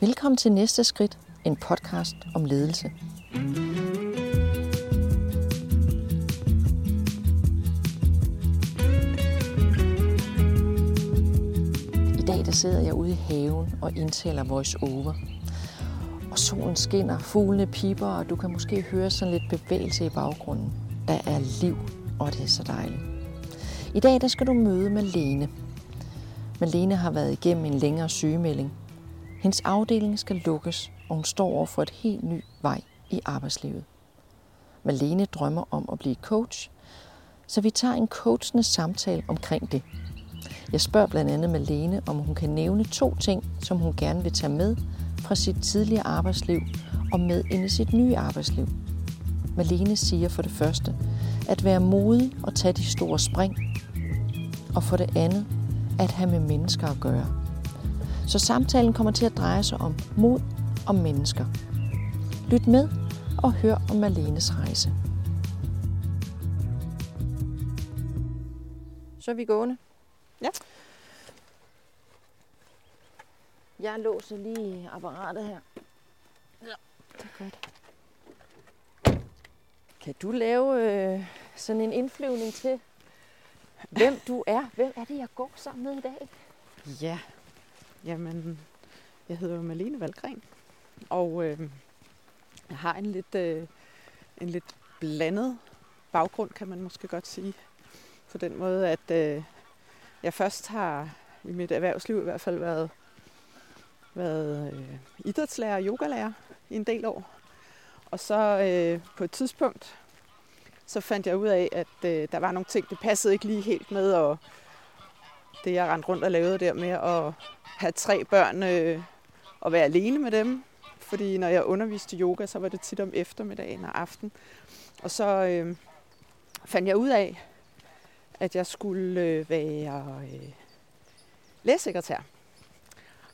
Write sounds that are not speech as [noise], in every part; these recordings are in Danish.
Velkommen til Næste Skridt, en podcast om ledelse. I dag der sidder jeg ude i haven og indtaler voice over. Og solen skinner, fuglene piper, og du kan måske høre sådan lidt bevægelse i baggrunden. Der er liv, og det er så dejligt. I dag der skal du møde Malene. Malene har været igennem en længere sygemelding. Hendes afdeling skal lukkes, og hun står over for et helt ny vej i arbejdslivet. Malene drømmer om at blive coach, så vi tager en coachende samtale omkring det. Jeg spørger blandt andet Malene, om hun kan nævne to ting, som hun gerne vil tage med fra sit tidligere arbejdsliv og med ind i sit nye arbejdsliv. Malene siger for det første, at være modig og tage de store spring, og for det andet, at have med mennesker at gøre. Så samtalen kommer til at dreje sig om mod og mennesker. Lyt med og hør om Malenes rejse. Så er vi gående. Ja. Jeg låser lige apparatet her. Ja, det er godt. Kan du lave øh, sådan en indflyvning til, hvem du er? Hvem er det, jeg går sammen med i dag? Ja, jamen, jeg hedder Malene Valgren, og øh, jeg har en lidt, øh, en lidt blandet baggrund, kan man måske godt sige. På den måde, at øh, jeg først har i mit erhvervsliv i hvert fald været, været øh, idrætslærer og yogalærer i en del år. Og så øh, på et tidspunkt, så fandt jeg ud af, at øh, der var nogle ting, det passede ikke lige helt med, og det jeg rendte rundt og lavede der med at have tre børn øh, og være alene med dem. Fordi når jeg underviste yoga, så var det tit om eftermiddagen og aften. Og så øh, fandt jeg ud af, at jeg skulle øh, være øh, lægesekretær.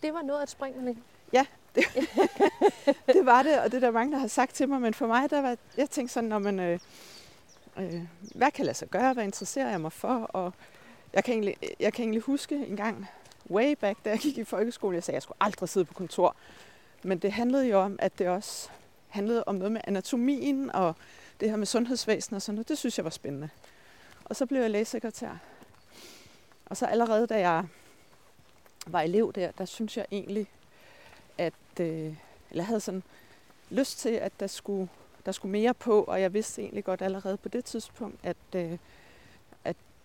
Det var noget af et spring, Malene. Ja, det, [laughs] det var det, og det er der mange, der har sagt til mig. Men for mig, der var, jeg tænkte sådan, når man, øh, øh, hvad kan lade sig gøre, hvad interesserer jeg mig for? Og jeg kan egentlig, øh, jeg kan egentlig huske en gang, way back, da jeg gik i folkeskolen, jeg sagde, at jeg skulle aldrig sidde på kontor. Men det handlede jo om, at det også handlede om noget med anatomien og det her med sundhedsvæsen og sådan noget. Det synes jeg var spændende. Og så blev jeg lægesekretær. Og så allerede da jeg var elev der, der synes jeg egentlig, at øh, eller jeg havde sådan lyst til, at der skulle, der skulle mere på, og jeg vidste egentlig godt allerede på det tidspunkt, at, øh,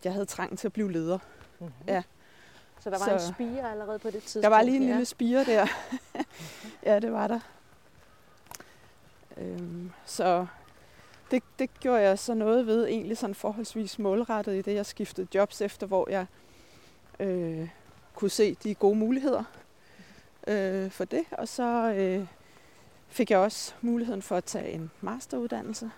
jeg havde trang til at blive leder. Mm-hmm. Ja. Så der var Så- en spire allerede på det tidspunkt? Der var lige en ja. lille spire der. [laughs] ja, det var der. Øhm, så det, det gjorde jeg så noget ved, egentlig sådan forholdsvis målrettet i det, jeg skiftede jobs efter, hvor jeg øh, kunne se de gode muligheder øh, for det. Og så øh, fik jeg også muligheden for at tage en masteruddannelse.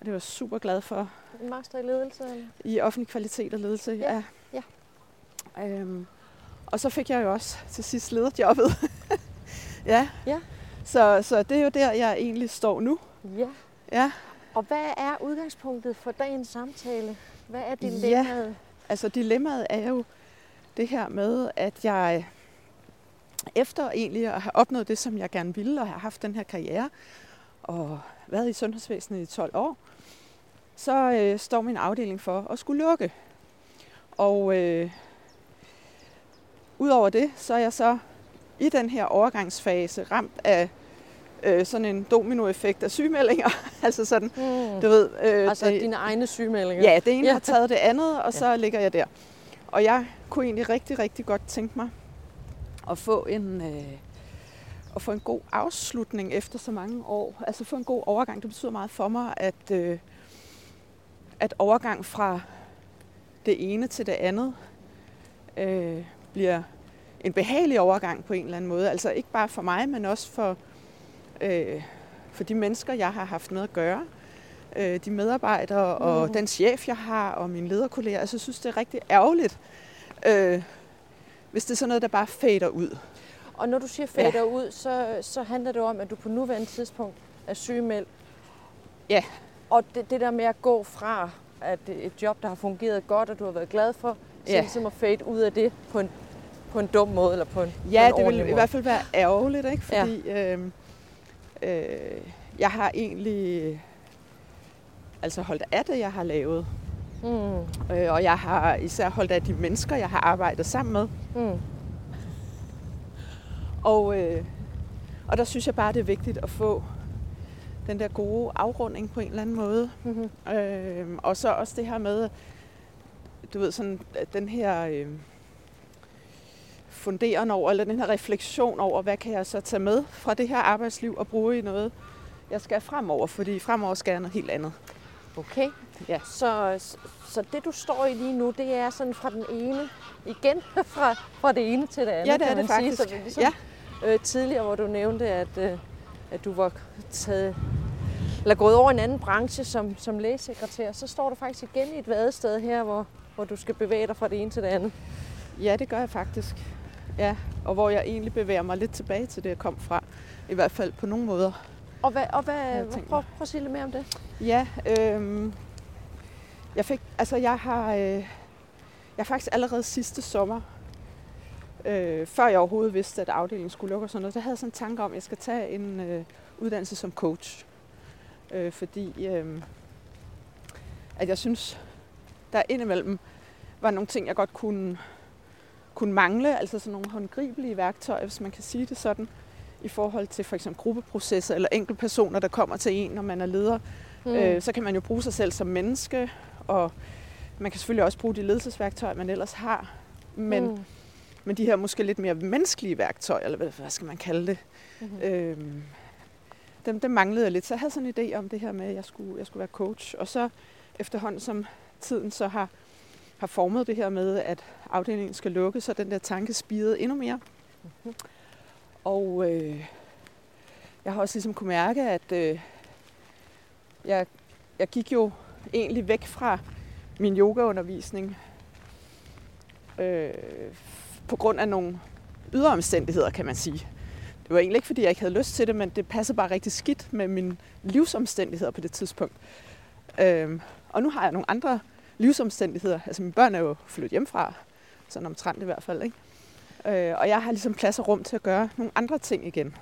Og det var super glad for En master i ledelse? Eller? i offentlig kvalitet og ledelse. Ja, ja. Øhm, og så fik jeg jo også til sidst lederjobbet. [laughs] ja. Ja. Så, så det er jo der, jeg egentlig står nu. Ja. Ja. Og hvad er udgangspunktet for dagens samtale? Hvad er dilemmaet? Altså dilemmaet er jo det her med, at jeg efter egentlig at have opnået det, som jeg gerne ville, og have haft den her karriere, og været i sundhedsvæsenet i 12 år, så øh, står min afdeling for at skulle lukke. Og øh, udover det, så er jeg så i den her overgangsfase ramt af øh, sådan en dominoeffekt af sygemeldinger. [laughs] altså sådan, Hmm. du ved... Øh, Altså det- dine egne sygemeldinger? Ja, det ene ja. har taget det andet, og [laughs] så ja. ligger jeg der. Og jeg kunne egentlig rigtig, rigtig godt tænke mig at få en, øh, at få en god afslutning efter så mange år. Altså få en god overgang. Det betyder meget for mig, at, øh, at overgang fra det ene til det andet øh, bliver en behagelig overgang på en eller anden måde. Altså ikke bare for mig, men også for, øh, for de mennesker, jeg har haft med at gøre øh, de medarbejdere og Mm. den chef, jeg har, og mine lederkolleger. Altså, jeg synes, det er rigtig ærgerligt, øh, hvis det er sådan noget, der bare fader ud. Og når du siger fader ja. ud, så, så handler det om, at du på nuværende tidspunkt er sygemeldt. Ja. Og det, det der med at gå fra at et job, der har fungeret godt, og du har været glad for, så Ja. ligesom at fade ud af det på en, på en dum måde, eller på en Ja, på en det vil måde. i hvert fald være ærgerligt, ikke? Fordi ja. øh, øh, jeg har egentlig altså holdt af det, jeg har lavet. Mm. Øh, og jeg har især holdt af de mennesker, jeg har arbejdet sammen med. Mm. Og, øh, og der synes jeg bare, det er vigtigt at få den der gode afrunding på en eller anden måde. Mm-hmm. Øh, og så også det her med, du ved, sådan at den her øh, funderen over, eller den her refleksion over, hvad kan jeg så tage med fra det her arbejdsliv og bruge i noget, jeg skal fremover, fordi fremover skal jeg noget helt andet. Okay. Ja. Så, så det, du står i lige nu, det er sådan fra den ene, igen [laughs] fra, fra det ene til det andet, Ja, det er kan det man sige. faktisk. Så det er ligesom, Ja. Øh, tidligere, hvor du nævnte, at, øh, at du var taget, eller gået over en anden branche som, som lægesekretær, så står du faktisk igen i et vadested her, hvor, hvor du skal bevæge dig fra det ene til det andet. Ja, det gør jeg faktisk. Ja, og hvor jeg egentlig bevæger mig lidt tilbage til det, jeg kom fra. I hvert fald på nogle måder. Og hvad, og hvad, prøv, prøv, at sige lidt mere om det. Ja, øhm, jeg fik, altså jeg har, øh, jeg faktisk allerede sidste sommer, øh, før jeg overhovedet vidste, at afdelingen skulle lukke og sådan noget, så havde jeg sådan en tanke om, at jeg skal tage en øh, uddannelse som coach. Øh, fordi øh, at jeg synes, der indimellem var nogle ting, jeg godt kunne, kunne mangle, altså sådan nogle håndgribelige værktøjer, hvis man kan sige det sådan, i forhold til for eksempel gruppeprocesser eller enkeltpersoner, der kommer til en, når man er leder. Mm. Øh, så kan man jo bruge sig selv som menneske, og man kan selvfølgelig også bruge de ledelsesværktøjer, man ellers har. Men, mm. Men de her måske lidt mere menneskelige værktøjer, eller hvad, hvad skal man kalde det, Mm-hmm. øhm, dem, dem manglede jeg lidt. Så jeg havde sådan en idé om det her med, at jeg skulle, jeg skulle være coach. Og så efterhånden som tiden så har, har formet det her med, at afdelingen skal lukke, så den der tanke spirede endnu mere. Mm-hmm. Og øh, jeg har også ligesom kunne mærke, at øh, jeg, jeg gik jo egentlig væk fra min yogaundervisning øh, på grund af nogle ydre omstændigheder, kan man sige. Det var egentlig ikke, fordi jeg ikke havde lyst til det, men det passede bare rigtig skidt med mine livsomstændigheder på det tidspunkt. Øh, og nu har jeg nogle andre livsomstændigheder. Altså mine børn er jo flyttet hjemmefra, sådan omtrent i hvert fald. Ikke? Øh, og jeg har ligesom plads og rum til at gøre nogle andre ting igen.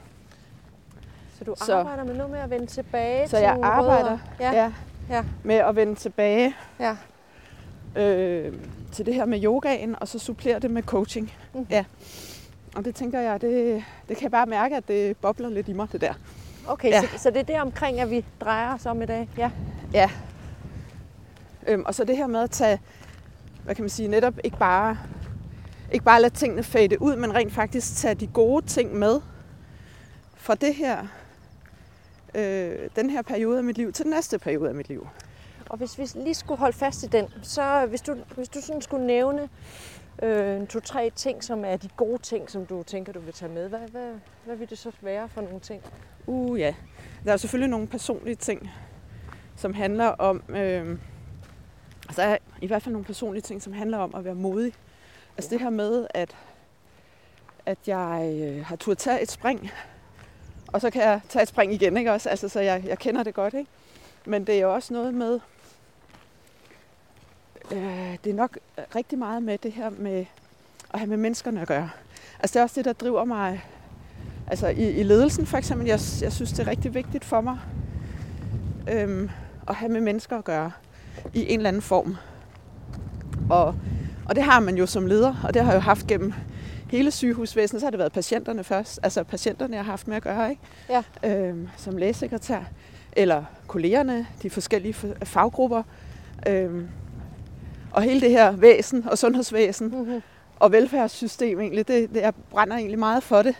Så du Så- arbejder med noget med at vende tilbage Så til jeg nogle arbejder. Ja. ja, Ja. med at vende tilbage ja. Øh, til det her med yogaen, og så supplere det med coaching. Mhm. Ja. Og det tænker jeg, det, det kan jeg bare mærke, at det bobler lidt i mig, det der. Okay, Ja. så, så det er der omkring, at vi drejer os om i dag. Ja. Ja. Øhm, og så det her med at tage, hvad kan man sige, netop ikke bare, ikke bare lade tingene fade ud, men rent faktisk tage de gode ting med fra det her, øh, den her periode af mit liv til den næste periode af mit liv. Og hvis vi lige skulle holde fast i den, så hvis du, hvis du sådan skulle nævne øh, to-tre ting, som er de gode ting, som du tænker, du vil tage med, hvad, hvad, hvad vil det så være for nogle ting? Uh ja. Der er selvfølgelig nogle personlige ting, som handler om... Øh, altså er i hvert fald nogle personlige ting, som handler om at være modig. Altså det her med, at, at jeg øh, har turde tage et spring, og så kan jeg tage et spring igen, ikke også? Altså, så jeg, jeg kender det godt, ikke? Men det er jo også noget med... Øh, det er nok rigtig meget med det her med at have med menneskerne at gøre. Altså det er også det, der driver mig Altså i, i ledelsen for eksempel, jeg, jeg synes, det er rigtig vigtigt for mig øhm, at have med mennesker at gøre i en eller anden form. Og, og det har man jo som leder, og det har jeg jo haft gennem hele sygehusvæsenet. Så har det været patienterne først, altså patienterne, jeg har haft med at gøre, ikke? Ja. Øhm, som lægesekretær. Eller kollegerne, de forskellige faggrupper. Øhm, og hele det her væsen og sundhedsvæsen Mm-hmm. og velfærdssystem egentlig, det, det, jeg brænder egentlig meget for det.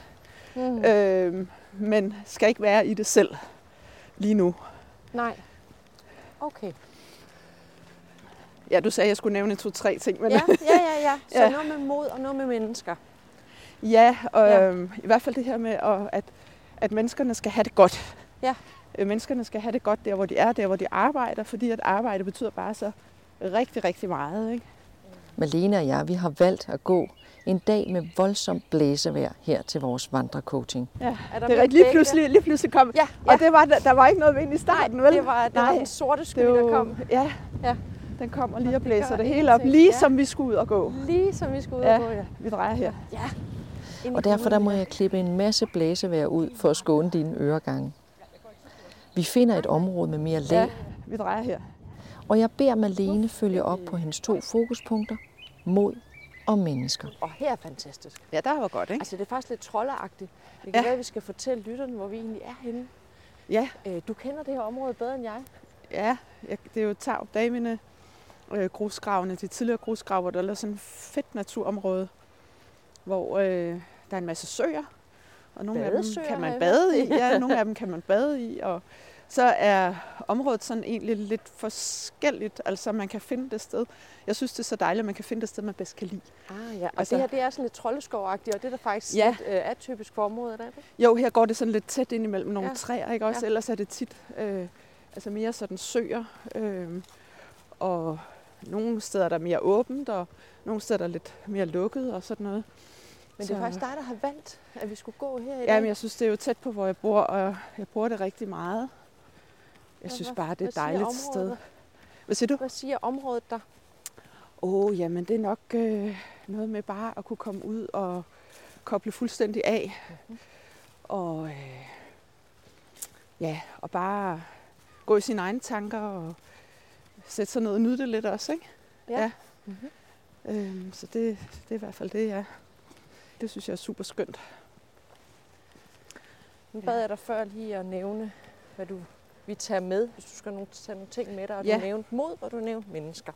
Mm. Øh, men skal ikke være i det selv lige nu. Nej. Okay. Ja, du sagde, at jeg skulle nævne to-tre ting. Men Ja, [laughs] ja, ja, ja. Så Ja. noget med mod og noget med mennesker. ja, og Ja. øh, i hvert fald det her med, at, at, at menneskerne skal have det godt. Ja. Øh, menneskerne skal have det godt der, hvor de er, der, hvor de arbejder, fordi at arbejde betyder bare så rigtig, rigtig meget. Ikke? Malene og jeg, vi har valgt at gå en dag med voldsomt blæsevejr her til vores vandrecoaching. Ja, Er det der er mere rigtigt. Lige pludselig, lige pludselig kom. Ja, ja. Og det var, der var ikke noget vind i starten, vel? det var, det var Nej. den sorte sky, det der var, kom. Ja. Ja. Den kommer lige Og og det blæser gør det hele op, lige Ja. som vi skulle ud og gå. Lige som vi skulle ud Ja. og gå, ja. Vi drejer her. ja. Og derfor der må jeg klippe en masse blæsevejr ud for at skåne dine øregange. Vi finder et område med mere lag, Ja, vi drejer her. Og jeg beder Malene følge op på hendes to fokuspunkter, mod og mennesker. Og her er fantastisk. Ja, der var godt, ikke? Altså, det er faktisk lidt troldeagtigt. Det kan Ja. være, at vi skal fortælle lytterne, hvor vi egentlig er henne. Ja, Øh, Du kender det her område bedre end jeg. ja. Jeg, det er jo Tav Damene øh, grusgravene, de tidligere grusgrave, hvor der er sådan et fedt naturområde, hvor øh, der er en masse søer, og nogle af dem kan man bade i. [laughs] Ja, nogle af dem kan man bade i, og så er området sådan egentlig lidt forskelligt. Altså, man kan finde det sted. Jeg synes, det er så dejligt, at man kan finde det sted, man bedst kan lide. Ah, ja. Og Altså- det her, det er sådan lidt troldeskovagtigt, og det er der faktisk Ja. lidt øh, atypisk for området, er det? Jo, her går det sådan lidt tæt ind imellem nogle ja. Træer, ikke også? Ja. Ellers er det tit øh, altså mere sådan søer, øh, og nogle steder er der mere åbent, og nogle steder er der lidt mere lukket og sådan noget. Men det er faktisk dig, der har valgt, at vi skulle gå her i dag. men jeg synes, det er jo tæt på, hvor jeg bor, og jeg bruger det rigtig meget. Jeg Hvad- synes bare, det er et dejligt området sted. Hvad siger du? Hvad siger området der? Åh, oh, jamen det er nok øh, noget med bare at kunne komme ud og koble fuldstændig af. Mhm. Og øh, ja, og bare gå i sine egne tanker og sætte sig ned og nyde det lidt også, ikke? Ja. Ja. Mhm. Øhm, så det, det er i hvert fald det, ja. Det synes jeg er super skønt. Nu bad jeg dig før lige at nævne, hvad du vi tager med, hvis du skal nogle, tage nogle ting med dig. Og Ja. du nævnte mod, og du nævnte mennesker.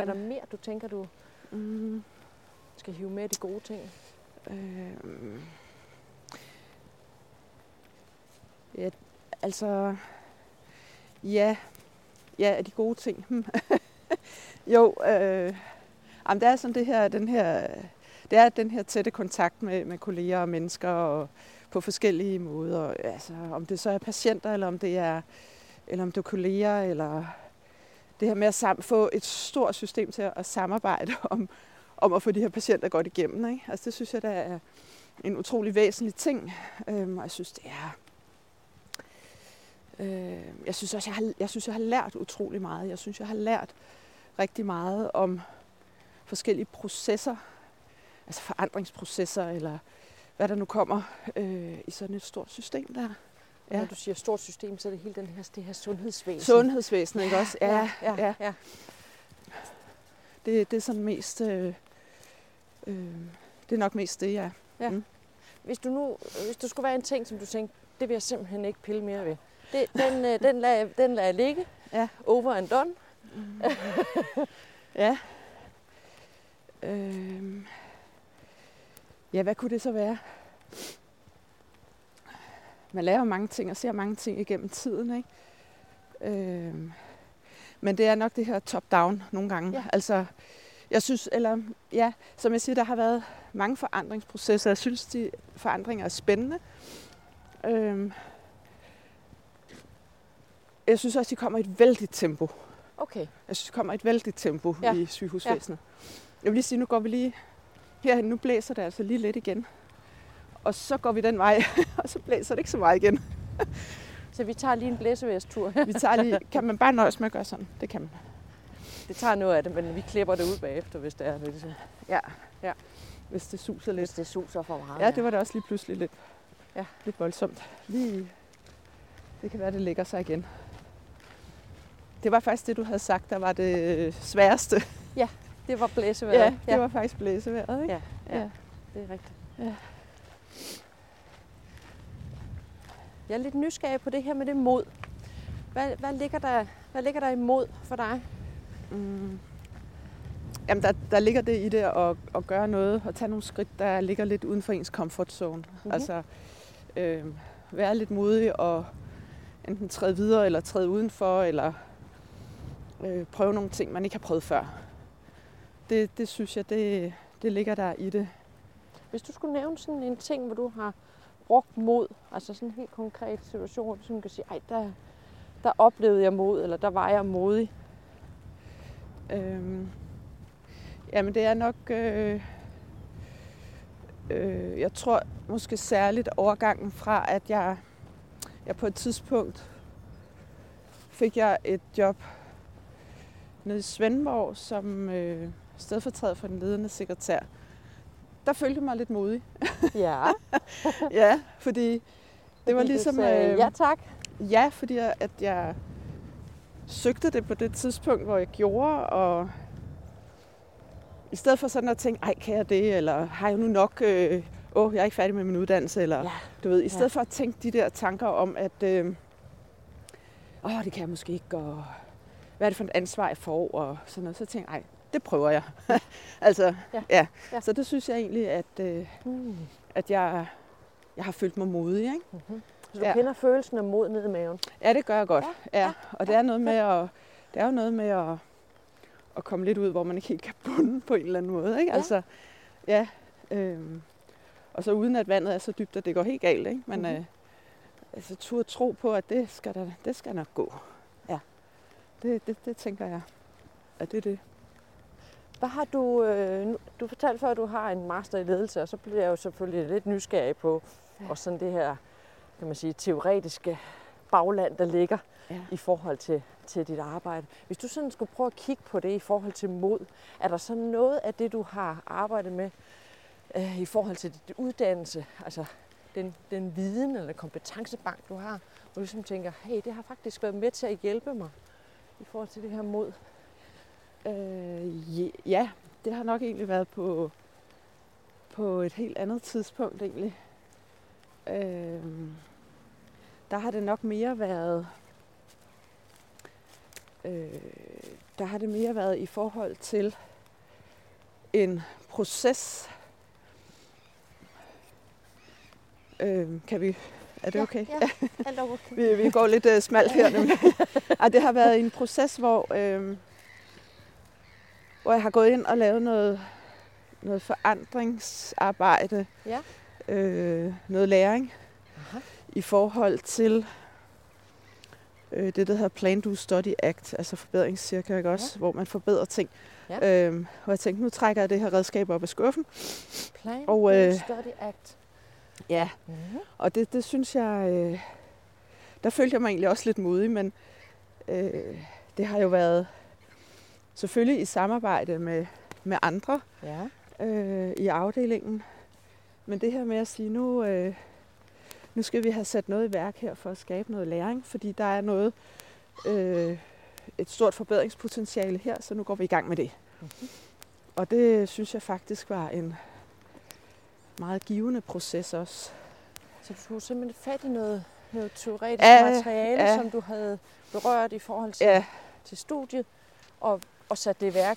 Er der mere, du tænker, du Mm, skal hive med de gode ting? øhm, ja, altså, ja, ja, de gode ting. [laughs] Jo, øh, jamen, der er sådan det her, den her, det er den her tætte kontakt med, med kolleger og mennesker og på forskellige måder. Altså, om det så er patienter, eller om det er, eller om det er kolleger, eller det her med at sam- få et stort system til at, samarbejde [laughs] om, om at få de her patienter godt igennem. Ikke? Altså, det synes jeg, der er en utrolig væsentlig ting. Øhm, og jeg synes, det er... Øh, jeg synes også, jeg har, jeg synes, jeg har lært utrolig meget. Jeg synes, jeg har lært rigtig meget om forskellige processer, altså forandringsprocesser, eller hvad der nu kommer øh, i sådan et stort system der. Ja. Ja. Når du siger stort system, så er det hele den her, det her sundhedsvæsen. Sundhedsvæsenet, ikke også? ja, ja, ja. ja. Det, det er sådan mest... Øh, øh, det er nok mest det, ja. Hvis du nu, hvis der skulle være en ting, som du tænkte, det vil jeg simpelthen ikke pille mere ved. Det, den, øh, den, lader, jeg- den lader jeg ligge. Ja. Over and done. Ja. Øhm. Ja, hvad kunne det så være? Man laver mange ting og ser mange ting igennem tiden, ikke? Øhm. Men det er nok det her top-down nogle gange. Ja. Altså, jeg synes, eller ja, som jeg siger, der har været mange forandringsprocesser. Jeg synes, de forandringer er spændende. Øhm. Jeg synes også, de kommer i et vældigt tempo. Okay. Jeg synes, der kommer et vældigt tempo. Ja. i sygehusvæsenet. Ja. Jeg vil lige sige, nu går vi lige herhen. Nu blæser det altså lige lidt igen. Og så går vi den vej, [laughs] og så blæser det ikke så meget igen. [laughs] Så vi tager lige en blæsevæstur. Vi tager lige, [laughs] kan man bare nøjes med at gøre sådan? Det kan man. Det tager noget af det, men vi klipper det ud bagefter, hvis det er det, ligesom. Ja. Ja. Hvis det suser Hvis lidt. det suser for meget. Ja, det var da også lige pludselig lidt, Ja. lidt voldsomt. Lige, det kan være, det lægger sig igen. Det var faktisk det, du havde sagt, der var det sværeste. Det var blæsevejret. Ja, det var faktisk blæsevejret, ikke? Ja, ja. det er rigtigt. Ja. Jeg er lidt nysgerrig på det her med det mod. Hvad, hvad, ligger, der, hvad ligger der imod for dig? Mm. Jamen, der, der ligger det i det at, at gøre noget og tage nogle skridt, der ligger lidt uden for ens comfort zone. Mhm. Mm-hmm. Altså, øh, være lidt modig og enten træde videre eller træde udenfor, eller øh, prøve nogle ting, man ikke har prøvet før. Det, det synes jeg, det, det ligger der i det. Hvis du skulle nævne sådan en ting, hvor du har brugt mod, altså sådan en helt konkret situation, sådan kan sige, ej, der, der oplevede jeg mod, eller der var jeg modig. Øhm, jamen det er nok, øh, øh, jeg tror måske særligt overgangen fra, at jeg, jeg på et tidspunkt fik jeg et job nede i Svendborg som øh, stedfortræder for den ledende sekretær, der følte mig lidt modig. [laughs] Ja. ja, fordi det var Fordi du ligesom... sagde, øh, ja tak. Ja, fordi jeg, at jeg søgte det på det tidspunkt, hvor jeg gjorde, og i stedet for sådan at tænke, ej, kan jeg det, eller har jeg nu nok, øh, åh, jeg er ikke færdig med min uddannelse, eller Ja. du ved, i stedet Ja. for at tænke de der tanker om, at øh, åh, det kan jeg måske ikke, og hvad er det for et ansvar, jeg får, og sådan noget, så tænkte jeg, ej, det prøver jeg. [laughs] altså, Ja. ja. ja. Så det synes jeg egentlig, at, øh, Mm. at jeg, jeg har følt mig modig, ikke? Mm-hmm. Så du Ja. kender følelsen af mod ned i maven? Ja, det gør jeg godt. Ja, Ja, ja, og det er noget med at, det er jo noget med at, at komme lidt ud, hvor man ikke helt kan bunde på en eller anden måde, ikke? Ja. Altså, ja. Øhm, og så uden at vandet er så dybt, at det går helt galt, ikke? Men Mhm. øh, altså turde tro på, at det skal, der, det skal nok gå. Ja. Det, det, det tænker jeg, at det er det. Hvad har du, øh, du fortalte før, at du har en master i ledelse, og så bliver jeg jo selvfølgelig lidt nysgerrig på, Ja. og sådan det her, kan man sige, teoretiske bagland, der ligger Ja. i forhold til, til dit arbejde. Hvis du sådan skulle prøve at kigge på det i forhold til mod, er der så noget af det, du har arbejdet med øh, i forhold til dit uddannelse, altså den, den viden eller kompetencebank, du har, hvor du ligesom tænker, hey, det har faktisk været med til at hjælpe mig i forhold til det her mod? Øh, ja, det har nok egentlig været på, på et helt andet tidspunkt egentlig. Øh, der har det nok mere været øh, der har det mere været i forhold til en proces. Øh, kan vi, er det okay? Ja, ja. alt okay. [laughs] vi, vi går lidt uh, smalt her nemlig. [laughs] Ej, det har været en proces, hvor, øh, hvor jeg har gået ind og lavet noget, noget forandringsarbejde, Ja. øh, noget læring Aha. i forhold til øh, det, der hedder Plan, Do, Study, Act, altså forbedringscirkler, ikke også? Ja. Hvor man forbedrer ting. Ja. Øhm, og jeg tænkte, nu trækker jeg det her redskab op af skuffen. Plan, Og, øh, study, act. Ja. Mm-hmm. Og det, det synes jeg, øh, der følte jeg mig egentlig også lidt modig, men øh, det har jo været selvfølgelig i samarbejde med, med andre Ja. øh, i afdelingen. Men det her med at sige, nu, øh, nu skal vi have sat noget i værk her for at skabe noget læring, fordi der er noget, øh, et stort forbedringspotentiale her, så nu går vi i gang med det. Mhm. Og det synes jeg faktisk var en meget givende proces også. Så du tog simpelthen fat i noget, noget teoretisk Ja, materiale, ja. som du havde berørt i forhold til, Ja, til studiet, og, og sat det i værk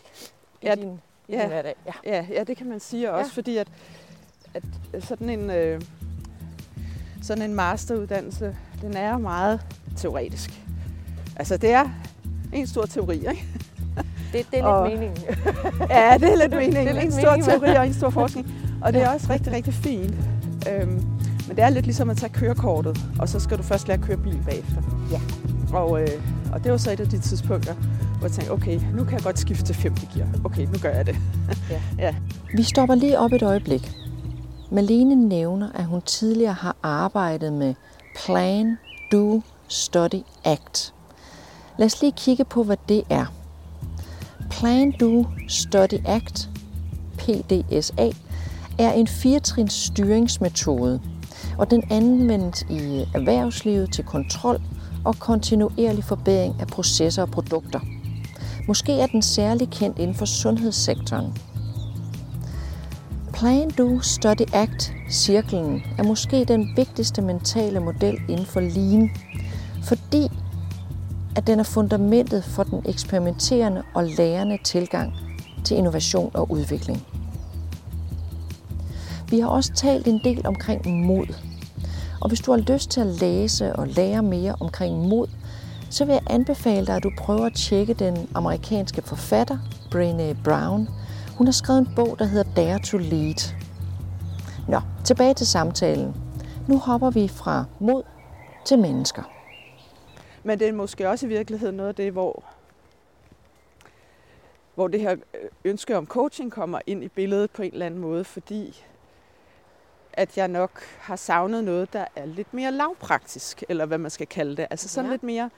i Ja, din, i ja. din hverdag. Ja. ja, ja, det kan man sige også, Ja. fordi at, at sådan en øh, sådan en masteruddannelse, den er meget teoretisk. Altså det er en stor teori, ikke? Det, det er lidt Og- meningen. [laughs] Ja, det er lidt meningen. Det er lidt en stor meningen, teori og en stor forskning. Og det er også rigtig, rigtig fint. Øhm, men det er lidt ligesom at tage kørekortet, og så skal du først lære at køre bil bagefter. Ja. Og, øh, og det var så et af de tidspunkter, hvor jeg tænkte, okay, nu kan jeg godt skifte til femte gear. Okay, nu gør jeg det. [laughs] Vi stopper lige op et øjeblik. Malene nævner, at hun tidligere har arbejdet med Plan, Do, Study, Act. Lad os lige kigge på, hvad det er. Plan, Do, Study, Act, PDSA, er en firetrins styringsmetode, og den anvendes i erhvervslivet til kontrol og kontinuerlig forbedring af processer og produkter. Måske er den særlig kendt inden for sundhedssektoren. Plan, Do, Study, Act, cirklen, er måske den vigtigste mentale model inden for Lean, fordi at den er fundamentet for den eksperimenterende og lærende tilgang til innovation og udvikling. Vi har også talt en del omkring mod. Og hvis du har lyst til at læse og lære mere omkring mod, så vil jeg anbefale dig, at du prøver at tjekke den amerikanske forfatter, Brené Brown. Hun har skrevet en bog, der hedder Dare to Lead. Nå, tilbage til samtalen. Nu hopper vi fra mod til mennesker. Men det er måske også i virkeligheden noget af det, hvor, hvor det her øh, ønske om coaching kommer ind i billedet på en eller anden måde, fordi at jeg nok har savnet noget, der er lidt mere lavpraktisk, eller hvad man skal kalde det. Altså sådan Ja. ja. lidt mere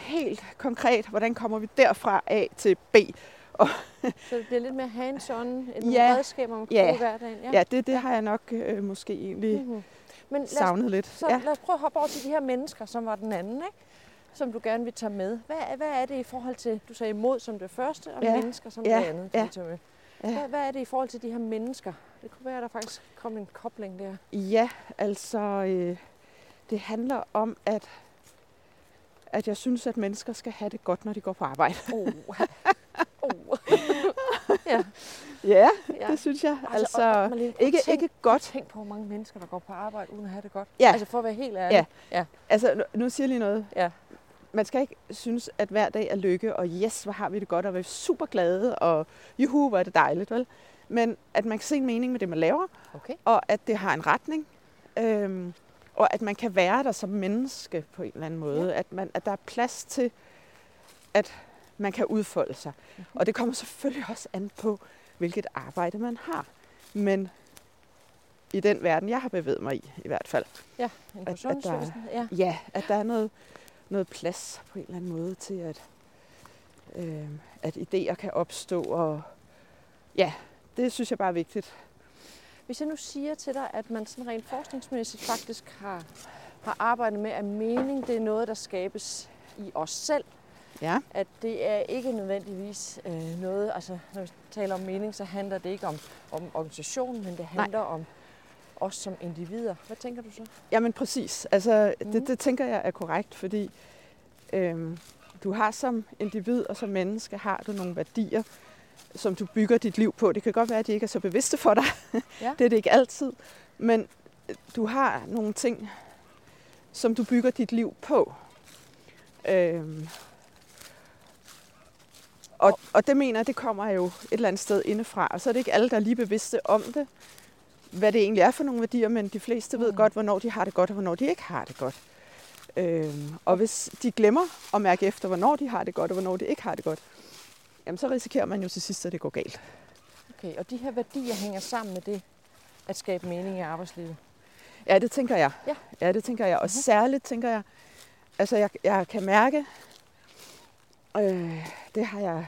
helt konkret, hvordan kommer vi derfra A til B. [laughs] Så det bliver lidt mere hands-on, end Ja. ja. redskaber, man kan Ja. bruge hverdagen. Ja, det, det har jeg nok øh, måske egentlig Mm-hmm. Men lad os, savnet lidt. så Ja. lad os prøve at hoppe over til de her mennesker, som var den anden, ikke? som du gerne vil tage med. Hvad, er- hvad er det i forhold til, du sagde mod som det første, og Ja. mennesker som Ja. det andet, du Ja. vil tage med. Ja. Hvad, hvad er det i forhold til de her mennesker? Det kunne være, at der faktisk kom en kobling der. Ja, altså øh, det handler om, at, at jeg synes, at mennesker skal have det godt, når de går på arbejde. Oh. oh. [laughs] ja. Ja, ja. det synes jeg. og- Altså, og ikke, tænk, ikke godt. Tænk på, hvor mange mennesker, der går på arbejde uden at have det godt. Ja. Altså for at være helt ærlig. Ja. Altså, nu- nu siger jeg lige noget. Ja. Man skal ikke synes, at hver dag er lykke, og yes, hvor har vi det godt, og vi er super glade, og juhu, hvor er det dejligt, vel? Men at man kan se en mening med det, man laver, Okay. og at det har en retning, øhm, og at man kan være der som menneske på en eller anden måde. Ja. At, man, at der er plads til, at man kan udfolde sig. Mhm. Og det kommer selvfølgelig også an på, hvilket arbejde man har. Men i den verden, jeg har bevæget mig i, i hvert fald, Ja, en på at der er-. Ja. ja, at der er noget, noget plads på en eller anden måde til, at, øh, at idéer kan opstå. Og ja, det synes jeg bare er vigtigt. Hvis jeg nu siger til dig, at man sådan rent forskningsmæssigt faktisk har, har arbejdet med, at mening det er noget, der skabes i os selv, Ja, at det er ikke nødvendigvis øh, noget, altså når vi taler om mening, så handler det ikke om, om organisationen, men det handler Nej. om os som individer. Hvad tænker du så? Jamen præcis. Altså, mm. Mhm. det, det tænker jeg er korrekt, fordi øhm, du har som individ og som menneske har du nogle værdier, som du bygger dit liv på. Det kan godt være, at de ikke er så bevidste for dig. Ja. [laughs] det er det ikke altid. Men øh, du har nogle ting, som du bygger dit liv på. Øhm, og, og det mener det kommer jo et eller andet sted indefra. Og så er det ikke alle, der er lige bevidste om det hvad det egentlig er for nogle værdier, men de fleste ved Mm. godt, hvornår de har det godt, og hvornår de ikke har det godt. Øhm, og hvis de glemmer at mærke efter, hvornår de har det godt, og hvornår de ikke har det godt, jamen så risikerer man jo til sidst, at det går galt. Okay, og de her værdier hænger sammen med det at skabe mening i arbejdslivet. Ja, det tænker jeg. Ja. ja det tænker jeg. Og Mhm. særligt tænker jeg, altså jeg, jeg kan mærke, øh, det har jeg,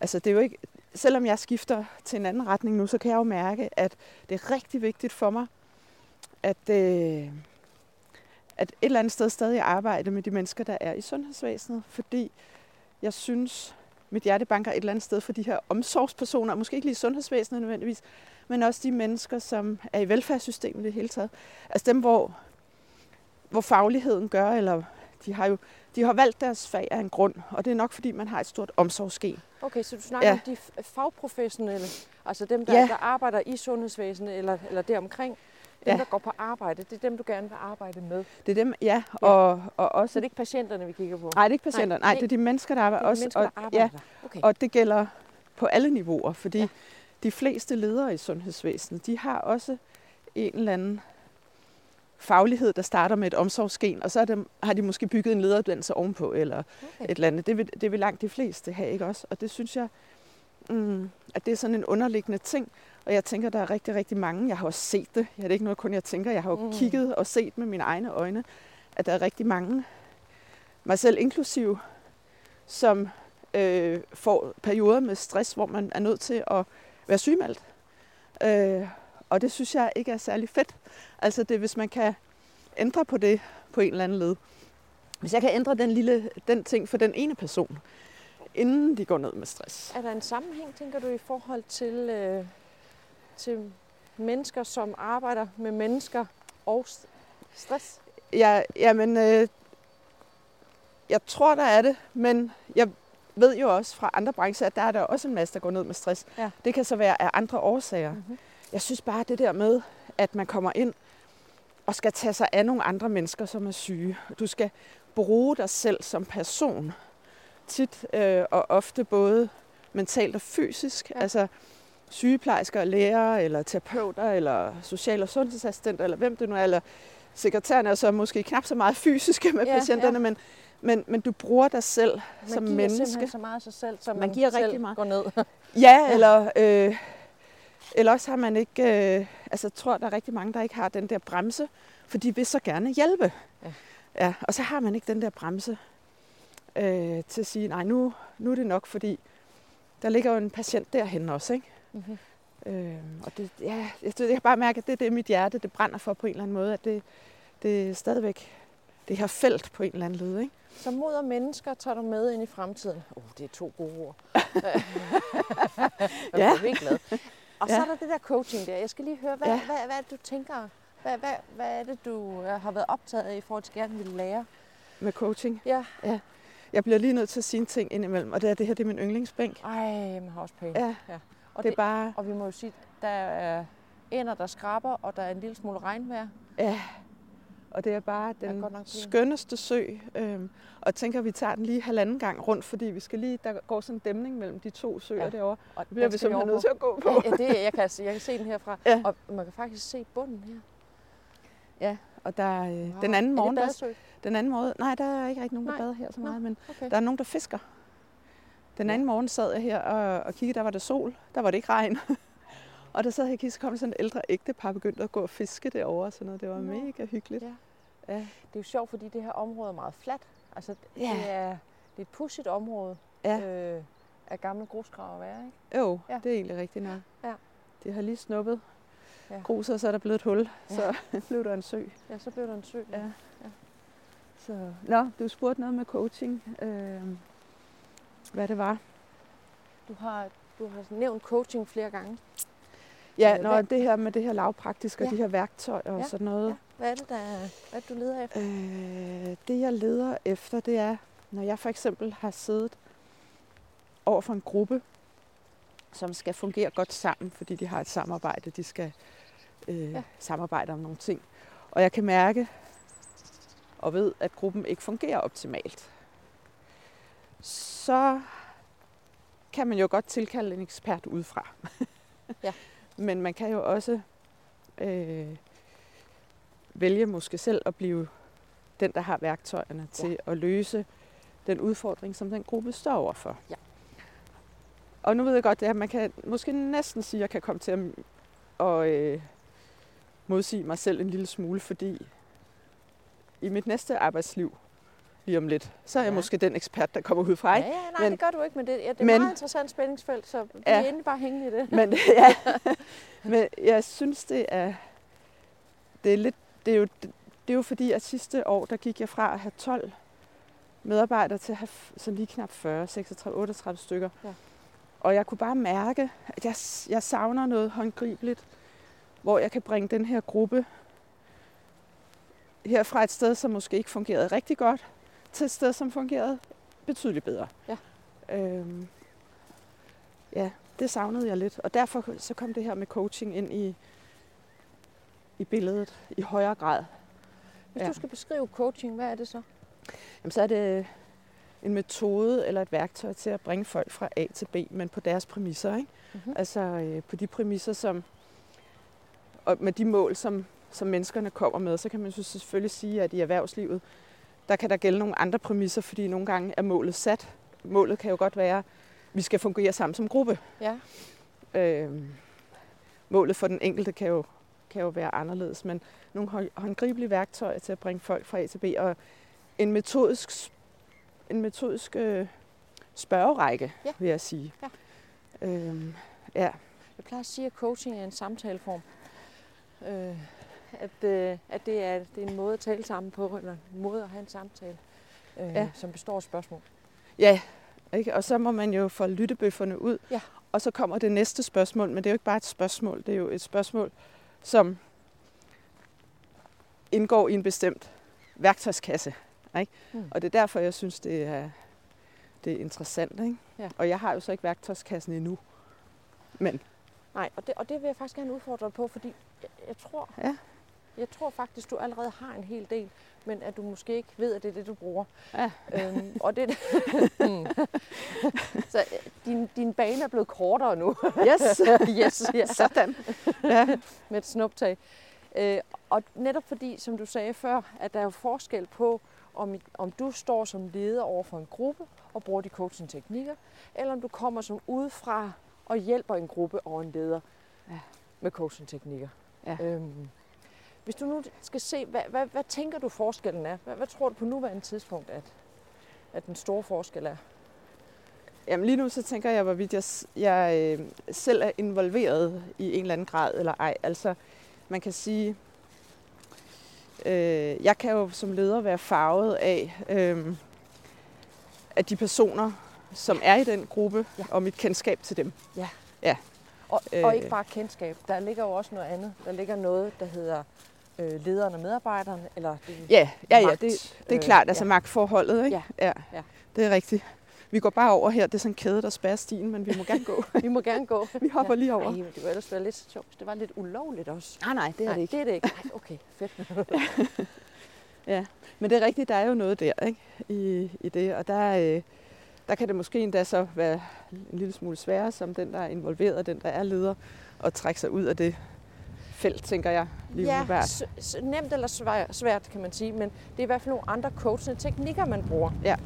altså det er jo ikke, selvom jeg skifter til en anden retning nu, så kan jeg jo mærke, at det er rigtig vigtigt for mig, at, øh, at et eller andet sted stadig arbejde med de mennesker, der er i sundhedsvæsenet, fordi jeg synes, mit hjerte banker et eller andet sted for de her omsorgspersoner, måske ikke lige sundhedsvæsenet nødvendigvis, men også de mennesker, som er i velfærdssystemet i det hele taget. Altså dem, hvor, hvor fagligheden gør, eller de har jo de har valgt deres fag af en grund, og det er nok, fordi man har et stort omsorgsgen. Okay, så du snakker Ja. om de fagprofessionelle, altså dem, der, Ja. der arbejder i sundhedsvæsenet eller, eller deromkring. Dem, Ja. der går på arbejde, det er dem, du gerne vil arbejde med. Det er dem, ja, og, og også... Så det er ikke patienterne, vi kigger på? Nej, det er ikke patienter. Nej, Nej, det er de mennesker, der arbejder det er de også. mennesker, og, der arbejder ja, der. Okay. og det gælder på alle niveauer, fordi Ja. ja. de fleste ledere i sundhedsvæsenet, de har også en eller anden faglighed, der starter med et omsorgsgen, og så er det, har de måske bygget en lederuddannelse ovenpå, eller okay. et eller andet. Det vil, det vil langt de fleste have, ikke også? Og det synes jeg, mm, at det er sådan en underliggende ting. Og jeg tænker, der er rigtig, rigtig mange. Jeg har også set det. Det er ikke noget, kun jeg tænker. Jeg har jo mm. kigget og set med mine egne øjne, at der er rigtig mange, mig selv inklusiv, som øh, får perioder med stress, hvor man er nødt til at være sygemeldt. Øh, og det synes jeg ikke er særlig fedt. Altså det, hvis man kan ændre på det på en eller anden led. Hvis jeg kan ændre den lille den ting for den ene person, inden de går ned med stress. Er der en sammenhæng, tænker du, i forhold til, øh, til mennesker, som arbejder med mennesker og stress? Ja, jamen, øh, jeg tror, der er det, men jeg ved jo også fra andre brancher, at der er der også en masse, der går ned med stress. Ja. Det kan så være af andre årsager. Mm-hmm. Jeg synes bare, det der med, at man kommer ind og skal tage sig af nogle andre mennesker, som er syge. Du skal bruge dig selv som person. Tit øh, og ofte både mentalt og fysisk. Ja. Altså sygeplejersker, og læger, eller terapeuter, eller social- og sundhedsassistenter, eller hvem det nu er, eller sekretærerne er så måske knap så meget fysiske med Ja, patienterne, ja. men, men, men du bruger dig selv Man som giver menneske. så meget af sig selv, som Man man, giver selv rigtig meget. går ned. [laughs] Ja, eller, øh, eller også har man ikke, øh, altså jeg tror, der er rigtig mange, der ikke har den der bremse, for de vil så gerne hjælpe. Ja. Ja, og så har man ikke den der bremse. øh, til at sige, nej, nu, nu er det nok, fordi der ligger jo en patient derhen også, ikke? Mm-hmm. Øh, og det, ja, jeg, jeg kan bare mærke, at det er det, mit hjerte det brænder for på en eller anden måde, at det, det er stadigvæk det her felt på en eller anden led, ikke? Så mod og mennesker tager du med ind i fremtiden. Oh, det er to gode ord. [laughs] jeg Ja. er virkelig glad. Og så Ja. er der det der coaching der. Jeg skal lige høre, hvad, Ja. ja. hvad, hvad er det, du tænker? Hvad, hvad, hvad er det, du øh, har været optaget af i forhold til gerne vil lære? Med coaching. Ja. Jeg bliver lige nødt til at sige en ting indimellem, og det er, det her det er min yndlingsbænk. Ej, man har også pænt. Ja, ja. Og, det er bare, og vi må jo sige, der er ender, der skraber, og der er en lille smule regnvejr. ja, og det er bare Er den nok fint. skønneste sø. Øhm, og jeg tænker, at vi tager den lige halvanden gang rundt, fordi vi skal lige, der går sådan en dæmning mellem de to søer ja. Derovre. Og Det bliver vi simpelthen nødt til at gå på. Ja, ja, det, jeg, kan, jeg kan se den herfra. Ja. Og man kan faktisk se bunden her. Ja, og der, er, øh, Wow. den anden morgen, er der, det badesø? den anden morgen, nej, der er ikke rigtig nogen, der Nej. bader her så meget, men Okay. der er nogen, der fisker. Den anden morgen sad jeg her og, og kiggede, der var der sol, der var det ikke regn. [laughs] og der sad jeg og kiggede, så kom sådan en ældre ægtepar, begyndte at gå og fiske derovre og sådan noget. Det var Nå. mega hyggeligt. Ja. Ja. Det er jo sjovt, fordi det her område er meget fladt. Altså, Ja. det, er, det er et pudsigt område Ja. øh, af gamle grusgraver være, ikke? Jo, Ja. det er egentlig rigtigt nok. Ja. De har lige snuppet Ja. gruset, og så er der blevet et hul. Ja. Så [laughs] blev der en sø. Ja, så blev der en sø. Ja. Så, nå, du spurgte noget med coaching. Øh, hvad det var. Du har, du har nævnt coaching flere gange. Ja, Øh, når hvad- det her med det her lavpraktiske og Ja. de her værktøjer og Ja, sådan noget. Ja. Hvad er det, der, hvad er det, du leder efter? Øh, det jeg leder efter, det er, når jeg for eksempel har siddet over for en gruppe, som skal fungere godt sammen, fordi de har et samarbejde, de skal øh, ja. Ja. samarbejde om nogle ting. Og jeg kan mærke og ved, at gruppen ikke fungerer optimalt. Så kan man jo godt tilkalde en ekspert udefra. Ja. [laughs] Men man kan jo også øh, vælge måske selv at blive den, der har værktøjerne til ja. at løse den udfordring, som den gruppe står overfor. Ja. Og nu ved jeg godt, at man kan måske næsten sige, at jeg kan komme til at, at øh, modsige mig selv en lille smule, fordi i mit næste arbejdsliv, lige om lidt, så er jeg Ja. måske den ekspert, der kommer ud fra. Ja, ikke? ja, nej, Men- det gør du ikke, men det, ja, det er men- meget interessant spændingsfelt, så det Ja. er endelig bare hængende i det. Men, [laughs] ja. Men jeg synes, det er, det er lidt, det er jo, det er jo fordi, at sidste år, der gik jeg fra at have 12 medarbejdere til at have så lige knap 40, 36, 38 stykker. Ja. Og jeg kunne bare mærke, at jeg, jeg savner noget håndgribeligt, hvor jeg kan bringe den her gruppe her fra et sted, som måske ikke fungerede rigtig godt, til et sted, som fungerede betydeligt bedre. Ja. Øhm, ja, det savnede jeg lidt. Og derfor så kom det her med coaching ind i, i billedet i højere grad. Hvis Ja. du skal beskrive coaching, hvad er det så? Jamen, så er det en metode eller et værktøj til at bringe folk fra A til B, men på deres præmisser. Ikke? Mm-hmm. Altså øh, på de præmisser, som, og med de mål, som, som menneskerne kommer med, så kan man så selvfølgelig sige, at i erhvervslivet, der kan der gælde nogle andre præmisser, fordi nogle gange er målet sat. Målet kan jo godt være, at vi skal fungere sammen som gruppe. Ja. Øh, målet for den enkelte kan jo, kan jo være anderledes, men nogle hånd- håndgribelige værktøjer til at bringe folk fra A til B, og en metodisk, en metodisk øh, spørgerække, Ja. vil jeg sige. Ja. Øhm, ja. Jeg plejer at sige, at coaching er en samtaleform. Øh, at, øh, at det, er, det er en måde at tale sammen på, eller en måde at have en samtale, øh, Ja. som består af spørgsmål. ja, ikke? og så må man jo få lyttebøfferne ud, Ja. og så kommer det næste spørgsmål, men det er jo ikke bare et spørgsmål, det er jo et spørgsmål, som indgår i en bestemt værktøjskasse. Ikke? Mm. Og det er derfor, jeg synes, det er, det er interessant. Ikke? Ja. Og jeg har jo så ikke værktøjskassen endnu. Men Nej, og det, og det vil jeg faktisk gerne udfordre på, fordi jeg, jeg tror, Ja. Jeg tror faktisk, du allerede har en hel del, men at du måske ikke ved, at det er det, du bruger. Ja. Øhm, og det, [laughs] mm. Så øh, din, din bane er blevet kortere nu. yes, [laughs] yes, [laughs] ja. sådan. Ja. med et snuptag. Øh, og netop fordi, som du sagde før, at der er jo forskel på, om, om du står som leder over for en gruppe og bruger de coaching-teknikker, eller om du kommer som udefra og hjælper en gruppe og en leder Ja. med coaching-teknikker. Ja. Øhm, hvis du nu skal se, hvad, hvad, hvad tænker du forskellen er? Hvad, hvad tror du på nuværende tidspunkt, at at den store forskel er? Jamen lige nu så tænker jeg, hvorvidt jeg, jeg øh, selv er involveret i en eller anden grad eller ej. Altså man kan sige, øh, jeg kan jo som leder være farvet af, øh, af de personer, som er i den gruppe, ja. og mit kendskab til dem. Ja. Ja. Og, øh, og ikke bare kendskab. Der ligger jo også noget andet. Der ligger noget, der hedder øh, lederen og medarbejderne. Eller det ja, ja, ja, det, det er klart. Altså ja. magtforholdet, ikke? Ja. ja. ja. Det er rigtigt. Vi går bare over her. Det er sådan en kæde, der spærrer stien, men vi må gerne gå. [laughs] vi må gerne gå. vi hopper ja. lige over. Ej, det var ellers være lidt sjovt. Det var lidt ulovligt også. Nej, nej, det er nej, det ikke. det er det ikke. Ej, okay, fedt. [laughs] ja, men det er rigtigt, der er jo noget der ikke? I, i det. Og der, øh, der kan det måske endda så være en lille smule sværere, som den, der er involveret, den, der er leder, at trække sig ud af det felt, tænker jeg. Lige ja, nemt eller svært, kan man sige, men det er i hvert fald nogle andre coachende teknikker, man bruger. Ja.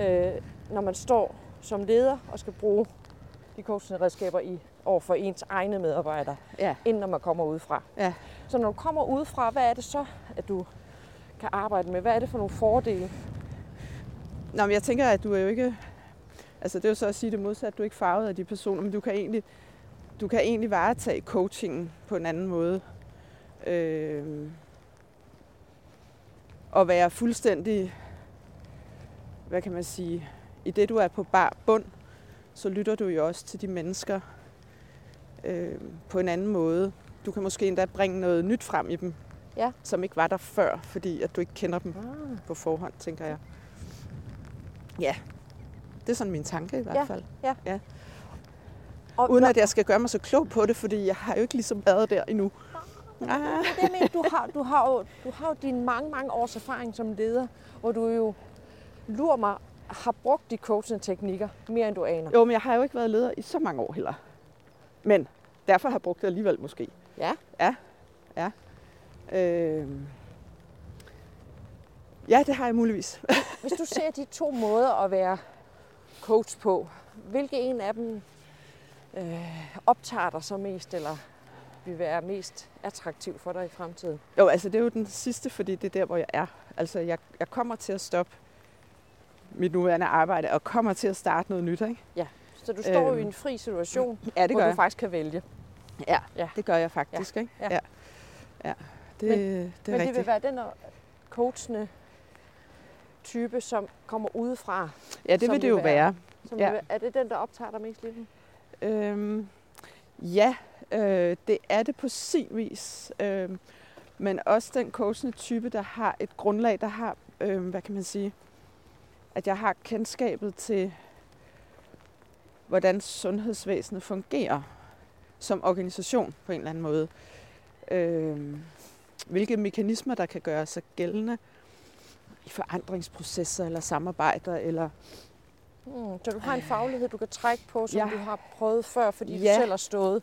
Øh, når man står som leder og skal bruge de coachende redskaber i over for ens egne medarbejdere, ja. inden når man kommer udefra. Ja. Så når du kommer udefra, hvad er det så, at du kan arbejde med? Hvad er det for nogle fordele? Nå, men jeg tænker, at du er jo ikke... Altså det er jo så at sige det modsatte. Du er ikke farvet af de personer, men du kan egentlig, du kan egentlig varetage coachingen på en anden måde. Øh, og være fuldstændig, hvad kan man sige, i det du er på bar bund, så lytter du jo også til de mennesker øh, på en anden måde. Du kan måske endda bringe noget nyt frem i dem, ja. som ikke var der før, fordi at du ikke kender dem ah. på forhånd, tænker jeg. Ja, det er sådan min tanke i hvert ja. fald. Ja. ja. Og Uden at jeg skal gøre mig så klog på det, fordi jeg har jo ikke ligesom været der endnu. Ah. Det mener, du har, du har jo, du har jo din mange, mange års erfaring som leder, hvor du jo lurer mig har brugt de coaching teknikker mere end du aner. Jo, men jeg har jo ikke været leder i så mange år heller. Men derfor har jeg brugt det alligevel måske. Ja? Ja. Ja. Øh... Ja, det har jeg muligvis. Hvis du ser de to måder at være coach på, hvilke en af dem øh, optager dig så mest, eller vil være mest attraktiv for dig i fremtiden? Jo, altså det er jo den sidste, fordi det er der, hvor jeg er. Altså jeg, jeg kommer til at stoppe mit nuværende arbejde og kommer til at starte noget nyt. Ikke? Ja, så du står øhm, i en fri situation, ja, det hvor gør du jeg. faktisk kan vælge. Ja, ja, det gør jeg faktisk. Ja. Ikke? Ja. Ja. ja. Det, men, det er men rigtigt. det vil være den coachende type, som kommer udefra. Ja, det vil det jo være. være. Som ja. vil, er det den, der optager dig mest lige nu? Øhm, ja, øh, det er det på sin vis. Øhm, men også den coachende type, der har et grundlag, der har, øhm, hvad kan man sige, at jeg har kendskabet til, hvordan sundhedsvæsenet fungerer som organisation på en eller anden måde. Øhm, hvilke mekanismer, der kan gøre sig gældende i forandringsprocesser eller samarbejder. Eller mm, så du har en faglighed, du kan trække på, som ja. du har prøvet før, fordi ja. du selv har stået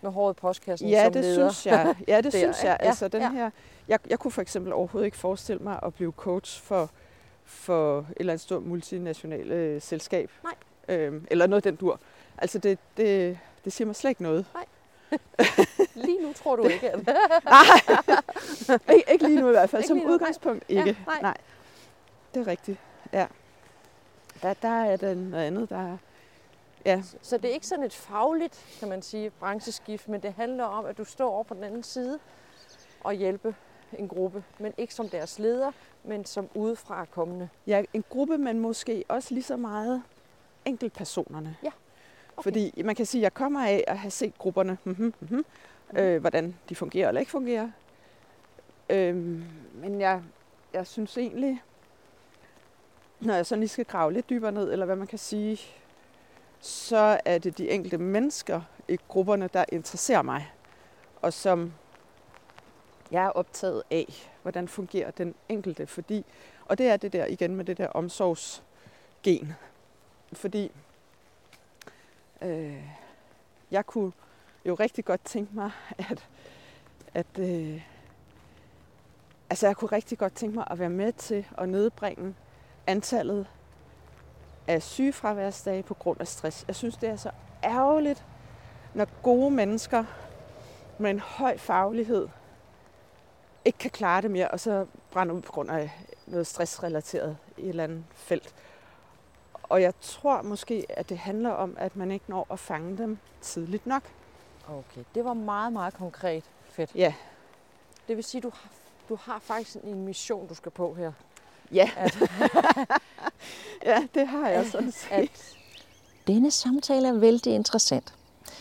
med håret i postkassen ja, som det leder. Synes jeg. Ja, det [laughs] Der, synes jeg. ja, Altså, den ja. her, jeg, jeg kunne for eksempel overhovedet ikke forestille mig at blive coach for, for et eller andet stort multinationalt øh, selskab. Nej. Øhm, eller noget den dur. Altså, det, det, det siger mig slet ikke noget. Nej. [laughs] lige nu tror du ikke, at... [laughs] nej, ikke, ikke lige nu i hvert fald. Ikke Som udgangspunkt nej. ikke. Ja, nej. nej. Det er rigtigt, ja. Der, der er der noget andet, der er... Ja. Så det er ikke sådan et fagligt, kan man sige, brancheskift, men det handler om, at du står over på den anden side og hjælpe en gruppe, men ikke som deres leder, men som udefra kommende. Ja, en gruppe, men måske også lige så meget enkeltpersonerne. Ja. Okay. Fordi man kan sige, at jeg kommer af at have set grupperne, mm-hmm, mm-hmm, øh, hvordan de fungerer eller ikke fungerer. Øhm, men jeg, jeg synes egentlig, når jeg så lige skal grave lidt dybere ned, eller hvad man kan sige, så er det de enkelte mennesker i grupperne, der interesserer mig, og som jeg er optaget af, hvordan fungerer den enkelte, fordi, og det er det der igen med det der omsorgsgen, fordi øh, jeg kunne jo rigtig godt tænke mig, at, at øh, altså jeg kunne rigtig godt tænke mig at være med til at nedbringe antallet af sygefraværsdage på grund af stress. Jeg synes, det er så ærgerligt, når gode mennesker med en høj faglighed ikke kan klare det mere, og så brænder ud på grund af noget stressrelateret i et eller andet felt. Og jeg tror måske, at det handler om, at man ikke når at fange dem tidligt nok. Okay, det var meget, meget konkret. Fedt. Ja. Det vil sige, du har, du har faktisk en mission, du skal på her. Ja, At, [laughs] ja det har jeg sådan set. at denne samtale er vældig interessant,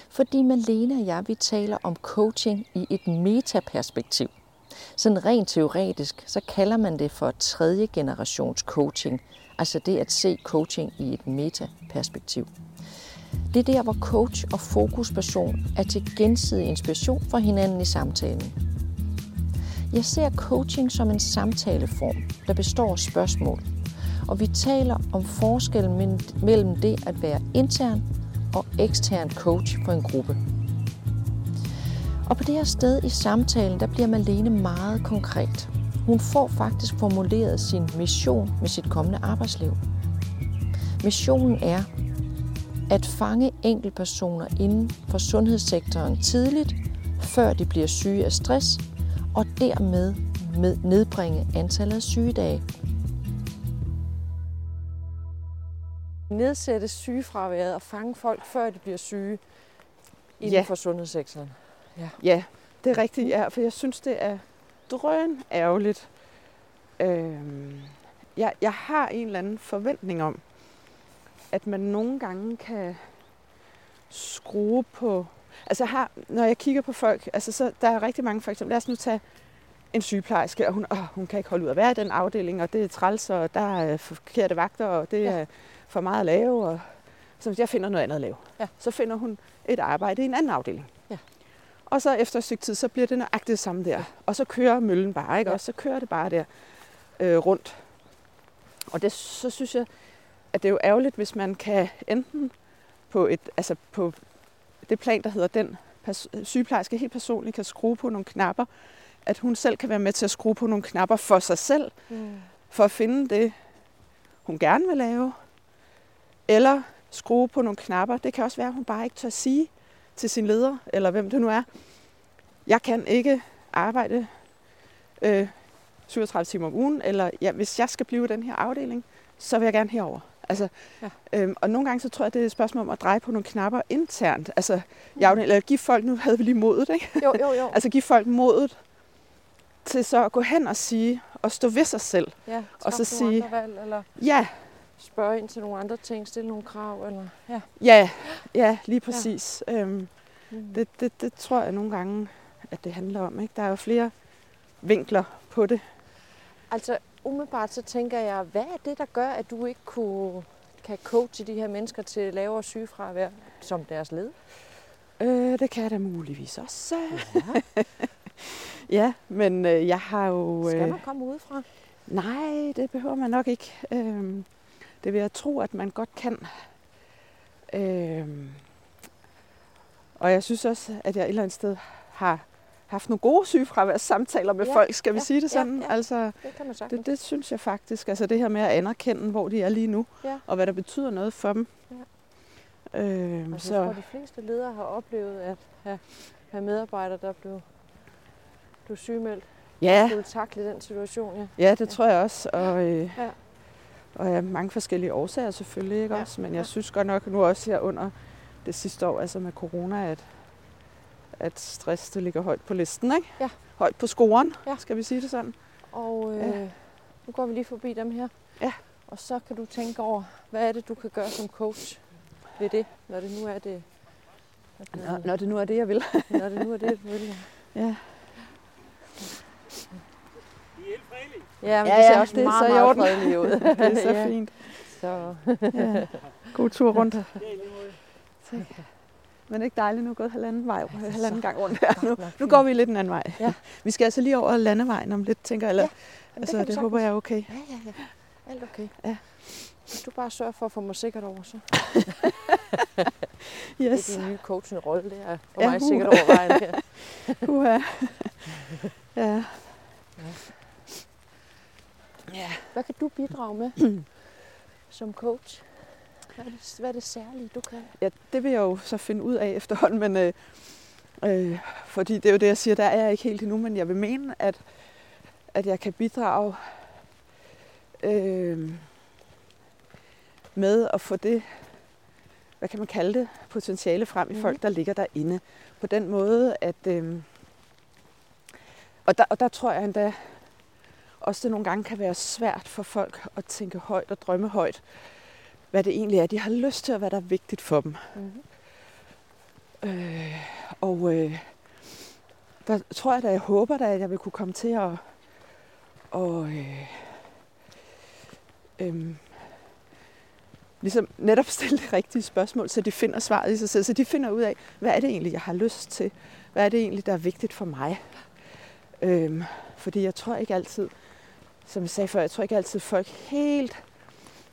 fordi Malene og jeg, vi taler om coaching i et metaperspektiv. Sådan rent teoretisk, så kalder man det for tredje generations coaching, altså det at se coaching i et metaperspektiv. Det er der, hvor coach og fokusperson er til gensidig inspiration for hinanden i samtalen. Jeg ser coaching som en samtaleform, der består af spørgsmål, og vi taler om forskellen mellem det at være intern og ekstern coach for en gruppe. Og på det her sted i samtalen, der bliver Malene meget konkret. Hun får faktisk formuleret sin mission med sit kommende arbejdsliv. Missionen er at fange enkeltpersoner inden for sundhedssektoren tidligt, før de bliver syge af stress, og dermed med nedbringe antallet af sygedage. Nedsætte sygefraværet og fange folk, før de bliver syge inden Ja. for sundhedssektoren. Ja, det er rigtigt, ja, for jeg synes, det er drøn ærgerligt. Øhm, jeg, jeg har en eller anden forventning om, at man nogle gange kan skrue på... Altså har, når jeg kigger på folk, altså så der er rigtig mange, for eksempel, lad os nu tage en sygeplejerske, og hun, åh, hun kan ikke holde ud at være i den afdeling, og det er træls, og der er forkerte vagter, og det Ja. er for meget at lave, og så jeg finder noget andet at lave. Ja. Så finder hun et arbejde i en anden afdeling. Ja. Og så efter et stykke tid, så bliver det nøjagtigt det samme der. Ja. Og så kører møllen bare, ikke? Ja. Og så kører det bare der øh, rundt. Og det, så synes jeg, at det er jo ærgerligt, hvis man kan enten på, et, altså på det plan, der hedder den sygeplejerske helt personligt kan skrue på nogle knapper, at hun selv kan være med til at skrue på nogle knapper for sig selv, Mm. for at finde det, hun gerne vil lave, eller skrue på nogle knapper. Det kan også være, at hun bare ikke tør sige til sin leder, eller hvem det nu er, jeg kan ikke arbejde øh, 37 timer om ugen, eller ja, hvis jeg skal blive i den her afdeling, så vil jeg gerne herover. Altså, Ja. øhm, og nogle gange så tror jeg, det er et spørgsmål om at dreje på nogle knapper internt. Altså, i afdeling, eller give folk, nu havde vi lige modet, ikke? Jo, jo, jo. [laughs] Altså give folk modet til så at gå hen og sige, og stå ved sig selv. ja, og så sige- valg, eller Ja, spørge ind til nogle andre ting, stille nogle krav, eller... Ja. ja, ja, lige præcis. Ja. Øhm, Mm. det, det, det tror jeg nogle gange, at det handler om. Ikke? Der er jo flere vinkler på det. Altså, umiddelbart så tænker jeg, hvad er det, der gør, at du ikke kunne, kan coache de her mennesker til lavere sygefravær som deres led? Øh, det kan jeg da muligvis også. Ja. [laughs] Ja, men øh, jeg har jo... Skal Øh, man komme udefra? nej, det behøver man nok ikke. Øh, det vil jeg tro, at man godt kan. Øh, og jeg synes også, at jeg et eller andet sted har haft nogle gode sygefraværssamtaler med Ja, folk, skal vi ja, sige det ja, sådan? ja. Altså, Det kan man sagtens. det, det synes jeg faktisk. Altså det her med at anerkende, hvor de er lige nu, Ja. og hvad der betyder noget for dem. Ja. Øh, Altså, så, jeg tror, de fleste ledere har oplevet at have, have medarbejdere, der blev, blev sygemeldt. ja, Skulle takle den situation, ja. ja, det tror jeg også. Og, øh, Ja. og af mange forskellige årsager selvfølgelig, ikke Ja, også? Men jeg ja. synes godt nok nu også her under det sidste år, altså med corona, at, at stress det ligger højt på listen, ikke? Ja. Højt på scoren, Ja. skal vi sige det sådan. Og øh, Ja. nu går vi lige forbi dem her. Ja. Og så kan du tænke over, hvad er det, du kan gøre som coach ved det, når det nu er det, at, Når, øh, når det nu er det, jeg vil. [laughs] når det nu er det, du vil. Ja, Ja, men Ja, det ser ja, også det er meget, så meget orden. fredeligt ud. [laughs] det er så ja, fint. Så, Ja. God tur rundt. [laughs] Men ikke dejligt, nu er gået halvanden vej, det er halvanden så gang rundt her. Nu, nu går vi lidt en anden vej. Ja. [laughs] Vi skal altså lige over landevejen om lidt, tænker jeg. Eller, Ja, ja, altså, kan det, vi håber sagtens. jeg er okay. Ja, ja, ja. Alt okay. Ja. Hvis du bare sørger for at få mig sikkert over, så [laughs] Yes. det er din nye coachende rolle, det er for Ja, mig uh. sikkert over vejen her. [laughs] Uha. ja. Ja. Hvad kan du bidrage med [clears throat] som coach? Hvad er, det, hvad er det særlige, du kan? ja, det vil jeg jo så finde ud af efterhånden, men øh, øh, fordi det er jo det, jeg siger, der er jeg ikke helt endnu, men jeg vil mene, at, at jeg kan bidrage øh, med at få det, hvad kan man kalde det, potentiale frem i Mhm. folk, der ligger derinde. På den måde, at... Øh, og, der, og der tror jeg endda også, det nogle gange kan være svært for folk at tænke højt og drømme højt, hvad det egentlig er, de har lyst til, og hvad der er vigtigt for dem. Mm-hmm. Øh, og øh, der tror jeg da, jeg håber da, at jeg vil kunne komme til at og, øh, øh, ligesom netop [laughs] stille de rigtige spørgsmål, så de finder svaret i sig selv. Så de finder ud af, hvad er det egentlig, jeg har lyst til? Hvad er det egentlig, der er vigtigt for mig? Øh, fordi jeg tror ikke altid, som jeg sagde før, jeg tror ikke altid, folk helt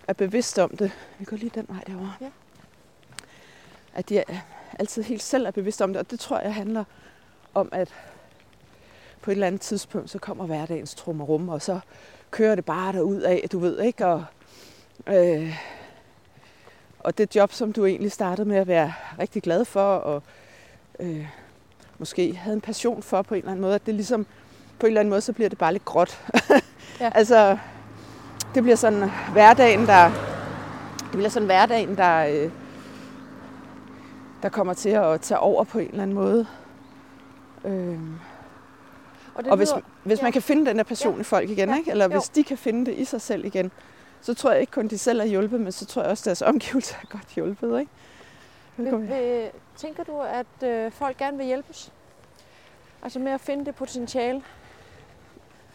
er bevidste om det. Vi går lige den vej derovre. Ja. At de er, altid helt selv er bevidste om det, og det tror jeg handler om, at på et eller andet tidspunkt, så kommer hverdagens trummerum, og så kører det bare derud af, du ved ikke, og, øh, og det job, som du egentlig startede med at være rigtig glad for, og øh, måske havde en passion for på en eller anden måde, at det ligesom, på en eller anden måde, så bliver det bare lidt gråt. Ja. [laughs] altså, det bliver sådan hverdagen, der, det bliver sådan hverdagen, der, øh, der kommer til at tage over på en eller anden måde. Øh, Og det og hvis, lyder, hvis ja. man kan finde den der passion Ja. i folk igen, Ja. ikke? eller Jo. hvis de kan finde det i sig selv igen, så tror jeg ikke kun de selv er hjulpet, men så tror jeg også, at deres omgivelser er godt hjulpet. Ikke? vil, vil, tænker du, at øh, folk gerne vil hjælpes? Altså med at finde det potentiale?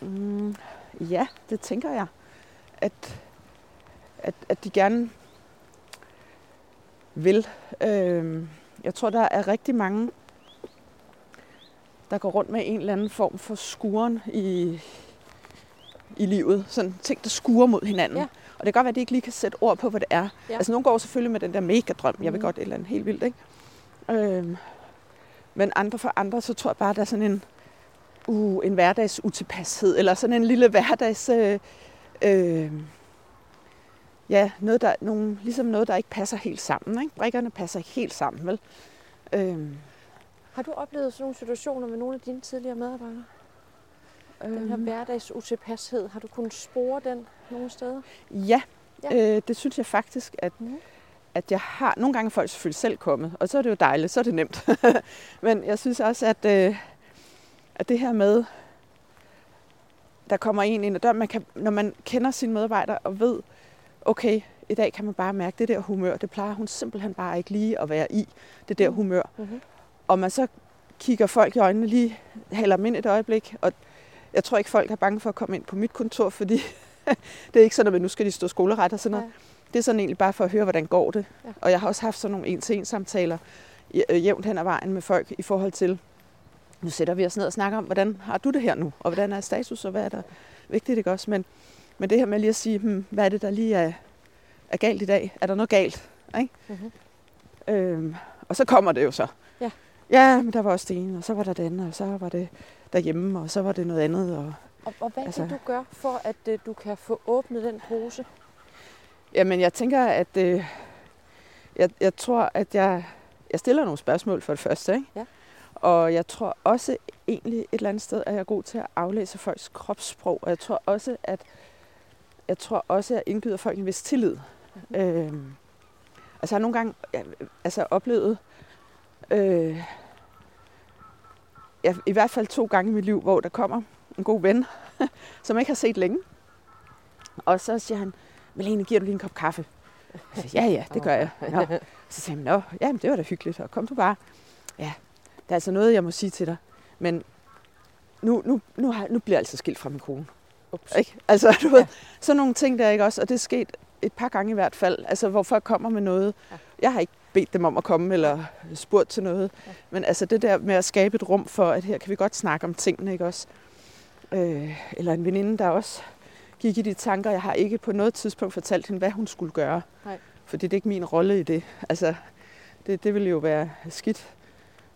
Mm, ja, det tænker jeg. At, at, at de gerne vil. Øhm, jeg tror, der er rigtig mange, der går rundt med en eller anden form for skuren i, i livet. Sådan ting, der skuer mod hinanden. Ja. Og det kan godt være, at de ikke lige kan sætte ord på, hvad det er. Ja. Altså, nogle går selvfølgelig med den der mega drøm. Jeg vil Mhm. godt et eller andet helt vildt, ikke? Øhm, men andre for andre, så tror jeg bare, der er sådan en, uh, en hverdags utilpashed, eller sådan en lille hverdags... Øh, øh, ja, noget der, nogle, ligesom noget, der ikke passer helt sammen. Ikke? Brikkerne passer ikke helt sammen, vel? Øhm, Har du oplevet sådan nogle situationer med nogle af dine tidligere medarbejdere? Den her øhm, hverdags utilpashed, har du kunnet spore den nogle steder? Ja, Ja. Øh, det synes jeg faktisk, at, Mhm. at jeg har... Nogle gange er folk selvfølgelig selv kommet, og så er det jo dejligt, så er det nemt. [laughs] Men jeg synes også, at, øh, at det her med, der kommer en ind ad døren, man kan, når man kender sine medarbejdere og ved, okay, i dag kan man bare mærke det der humør, det plejer hun simpelthen bare ikke lige at være i, det der Mm. humør. Mm-hmm. Og man så kigger folk i øjnene lige, hælder dem ind et øjeblik, og jeg tror ikke, folk er bange for at komme ind på mit kontor, fordi [laughs] det er ikke sådan, at nu skal de stå skoleret og sådan noget. Nej. Det er sådan egentlig bare for at høre, hvordan går det. Ja. Ja. Og jeg har også haft sådan nogle en-til-en samtaler øh, jævnt hen ad vejen med folk i forhold til, nu sætter vi os ned og snakker om, hvordan har du det her nu, og hvordan er status, og hvad er der vigtigt, ikke også? Men, men det her med lige at sige, hmm, hvad er det, der lige er, er galt i dag? Er der noget galt? Ikke? Mm-hmm. Øhm, og så kommer det jo så. Ja. Ja, men der var også det ene, og så var der det andet, og så var det derhjemme, og så var det noget andet. Og, Og, og hvad altså... Kan du gøre for, at øh, du kan få åbnet den pose? Jamen, jeg tænker, at øh, jeg, jeg tror, at jeg, jeg stiller nogle spørgsmål for det første. Ikke? Ja. Og jeg tror også egentlig et eller andet sted, at jeg er god til at aflæse folks kropssprog. Og jeg tror også, at jeg tror også, at jeg indgyder folk en vis tillid. Mhm. Øhm, altså, jeg har nogle gange ja, altså, oplevet, øh, ja, i hvert fald to gange i mit liv, hvor der kommer en god ven, [laughs] som jeg ikke har set længe. Og så siger han, Malene, giver du lige en kop kaffe? Jeg siger, ja, ja, det gør jeg. Nå. [laughs] Så siger han, nå, jamen, det var da hyggeligt, og kom du bare. Ja, der er altså noget, jeg må sige til dig. Men nu, nu, nu, har, nu bliver jeg altså skilt fra min kone. Ups. Ikke? Altså, du ved, Ja. sådan nogle ting der, ikke også? Og det er sket et par gange i hvert fald, altså, hvor folk kommer med noget. Ja. Jeg har ikke bedt dem om at komme, eller spurgt til noget. Ja. Men altså det der med at skabe et rum for, at her kan vi godt snakke om tingene, ikke også? Øh, eller en veninde, der også gik i de tanker. Jeg har ikke på noget tidspunkt fortalt hende, hvad hun skulle gøre. Nej. Fordi det er ikke min rolle i det. Altså, det, det ville jo være skidt,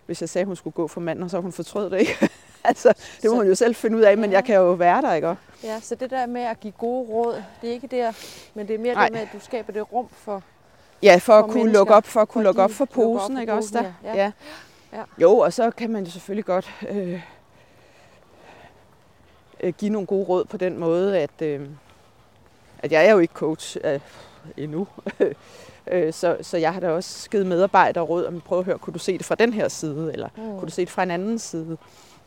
hvis jeg sagde, at hun skulle gå for manden, og så hun fortrød det ikke. [laughs] altså, det må Så- hun jo selv finde ud af, men jeg kan jo være der, ikke? også? Ja, så det der med at give gode råd, det er ikke der, men det er mere Nej. det med, at du skaber det rum for... Ja, for, For at kunne lukke op, for at kunne lukke op for lukker op posen, for ikke også posen, der? ja. Ja. Ja. Jo, og så kan man jo selvfølgelig godt øh, øh, give nogle gode råd på den måde, at, øh, at jeg er jo ikke coach. Øh, endnu. [laughs] Øh, så, så jeg har da også givet medarbejdere råd om, prøv at høre, kunne du se det fra den her side, eller mm. kunne du se det fra en anden side?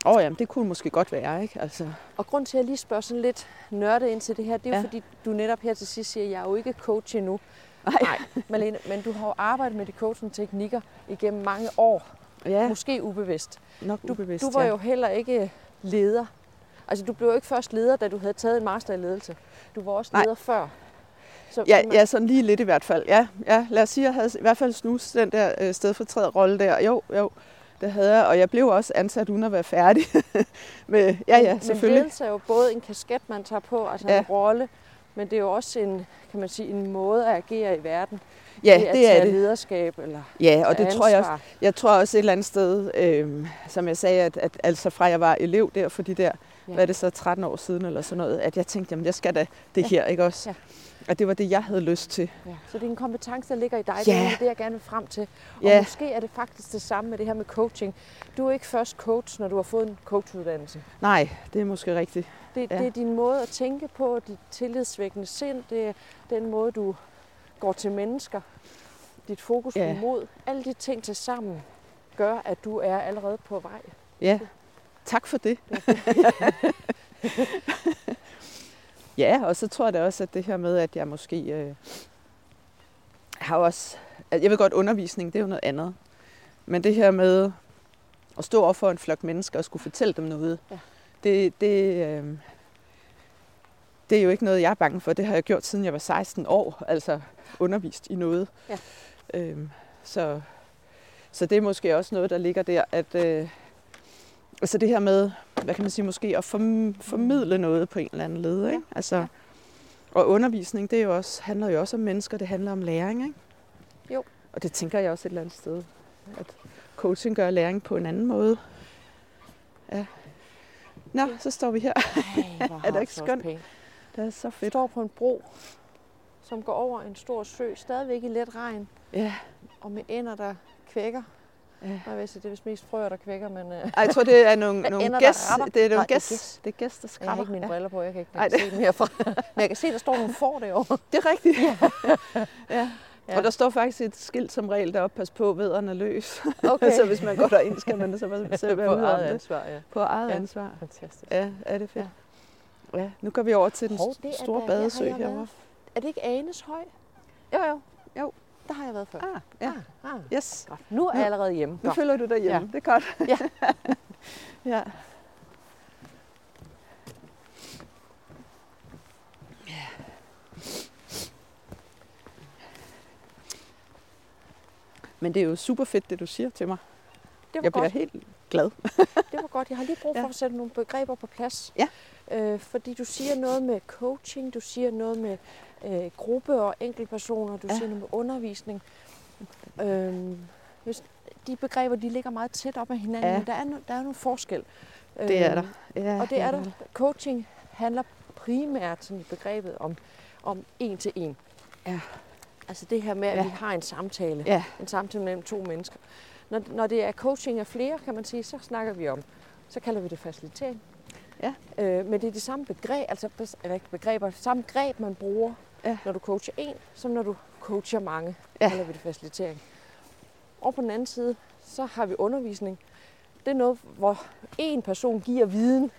Åh oh, jamen, det kunne måske godt være, ikke? Altså. Og grund til, at jeg lige spørger sådan lidt nørdet ind til det her, det er ja. jo fordi, du netop her til sidst siger, at jeg er jo ikke coach endnu. Nej. Nej, Malene, men du har jo arbejdet med de coaching-teknikker igennem mange år. Ja. Måske ubevidst. Nok ubevidst, Du, du var ja. jo heller ikke leder. Altså, du blev jo ikke først leder, da du havde taget en master i ledelse. Du var også leder Nej. før. Så ja, ja, sådan lige lidt i hvert fald. Ja, ja lad os sige, at jeg havde i hvert fald snus den der øh, stedfortræderrolle der. Jo, jo, det havde jeg. Og jeg blev også ansat uden at være færdig. [laughs] med, ja, ja, selvfølgelig. Men ledelse er jo både en kasket, man tager på, altså ja. en rolle, men det er jo også en, kan man sige, en måde at agere i verden. Ja, det, det er det. lederskab eller Ja, og det ansvar. tror jeg også. Jeg tror også et eller andet sted, øh, som jeg sagde, at, at altså fra jeg var elev der for de der, ja. hvad er det så, 13 år siden eller sådan noget, at jeg tænkte, jamen jeg skal da det ja. her, ikke også? Ja. Og det var det, jeg havde lyst til. Ja. Så det er en kompetence, der ligger i dig. Ja. Det er det, jeg gerne vil frem til. Og ja. måske er det faktisk det samme med det her med coaching. Du er ikke først coach, når du har fået en coachuddannelse. Nej, det er måske rigtigt. Det, ja. det er din måde at tænke på, dit tillidsvækkende sind, det er den måde, du går til mennesker, dit fokus ja. på mod. Alle de ting til sammen gør, at du er allerede på vej. Ja, tak for det. [laughs] Ja, og så tror jeg da også, at det her med, at jeg måske øh, har også... Jeg ved godt, undervisning, det er jo noget andet. Men det her med at stå over for en flok mennesker og skulle fortælle dem noget, ja. det, det, øh, det er jo ikke noget, jeg er bange for. Det har jeg gjort, siden jeg var 16 år, altså undervist i noget. Ja. Øhm, så, så det er måske også noget, der ligger der, at... Øh, altså det her med, hvad kan man sige, måske at formidle noget på en eller anden led. Ikke? Altså. Og undervisning, det er jo også, handler jo også om mennesker, det handler om læring. Ikke? Jo. Og det tænker jeg også et eller andet sted, at coaching gør læring på en anden måde. Ja. Nå, ja. så står vi her. Ej, [laughs] er det ikke skønt? Det er så fedt. Vi står på en bro, som går over en stor sø, stadigvæk i let regn. Ja. Og med ender, der kvækker. Ja. Sige, det er vist mest frøer, der kvækker, men... Uh... Ej, jeg tror, det er nogle, nogle gæs. Det er nogle gæs. Det er gæs, der skræmmer. Jeg har ikke mine ja. briller på, jeg kan ikke Ej, det... se dem herfra. men jeg kan se, der står nogle får derovre. [laughs] Det er rigtigt. Ja. ja. Ja. Og der står faktisk et skilt som regel deroppe, pas på, vederne er løs. Okay. [laughs] så hvis man går derind, skal man så [laughs] selv være på eget ansvar. Ja. På eget ja. ansvar. Fantastisk. Ja, er det fedt. Ja. ja. Nu går vi over til den Hov, store badesø herovre. Er det ikke Anes høj? Jo, jo. Jo. Der har jeg været før. Ah, ja. Ah, ah. Yes. Godt. Nu er jeg allerede hjemme. Nu føler du dig hjemme. Ja. Det er godt. Ja. [laughs] ja. Men det er jo super fedt, det du siger til mig. Det var jeg bliver godt. helt glad. [laughs] det var godt. Jeg har lige brug for ja. at sætte nogle begreber på plads. Ja. Øh, fordi du siger noget med coaching, du siger noget med øh, gruppe og enkeltpersoner, du ja. siger noget med undervisning. Øh, hvis de begreber, de ligger meget tæt op ad hinanden, ja. men der er, no, der er nogle forskel. Det er der. Ja, og det er der. Coaching handler primært sådan i begrebet om, om en til en. Ja. Altså det her med, at ja. vi har en samtale. Ja. En samtale mellem to mennesker. Når, når det er coaching af flere, kan man sige, så snakker vi om, så kalder vi det facilitering. Ja. Øh, men det er de samme begreb, altså begreber, samme greb, man bruger, ja. når du coacher en, som når du coacher mange, ja. kalder vi det facilitering. Og på den anden side, så har vi undervisning. Det er noget, hvor en person giver viden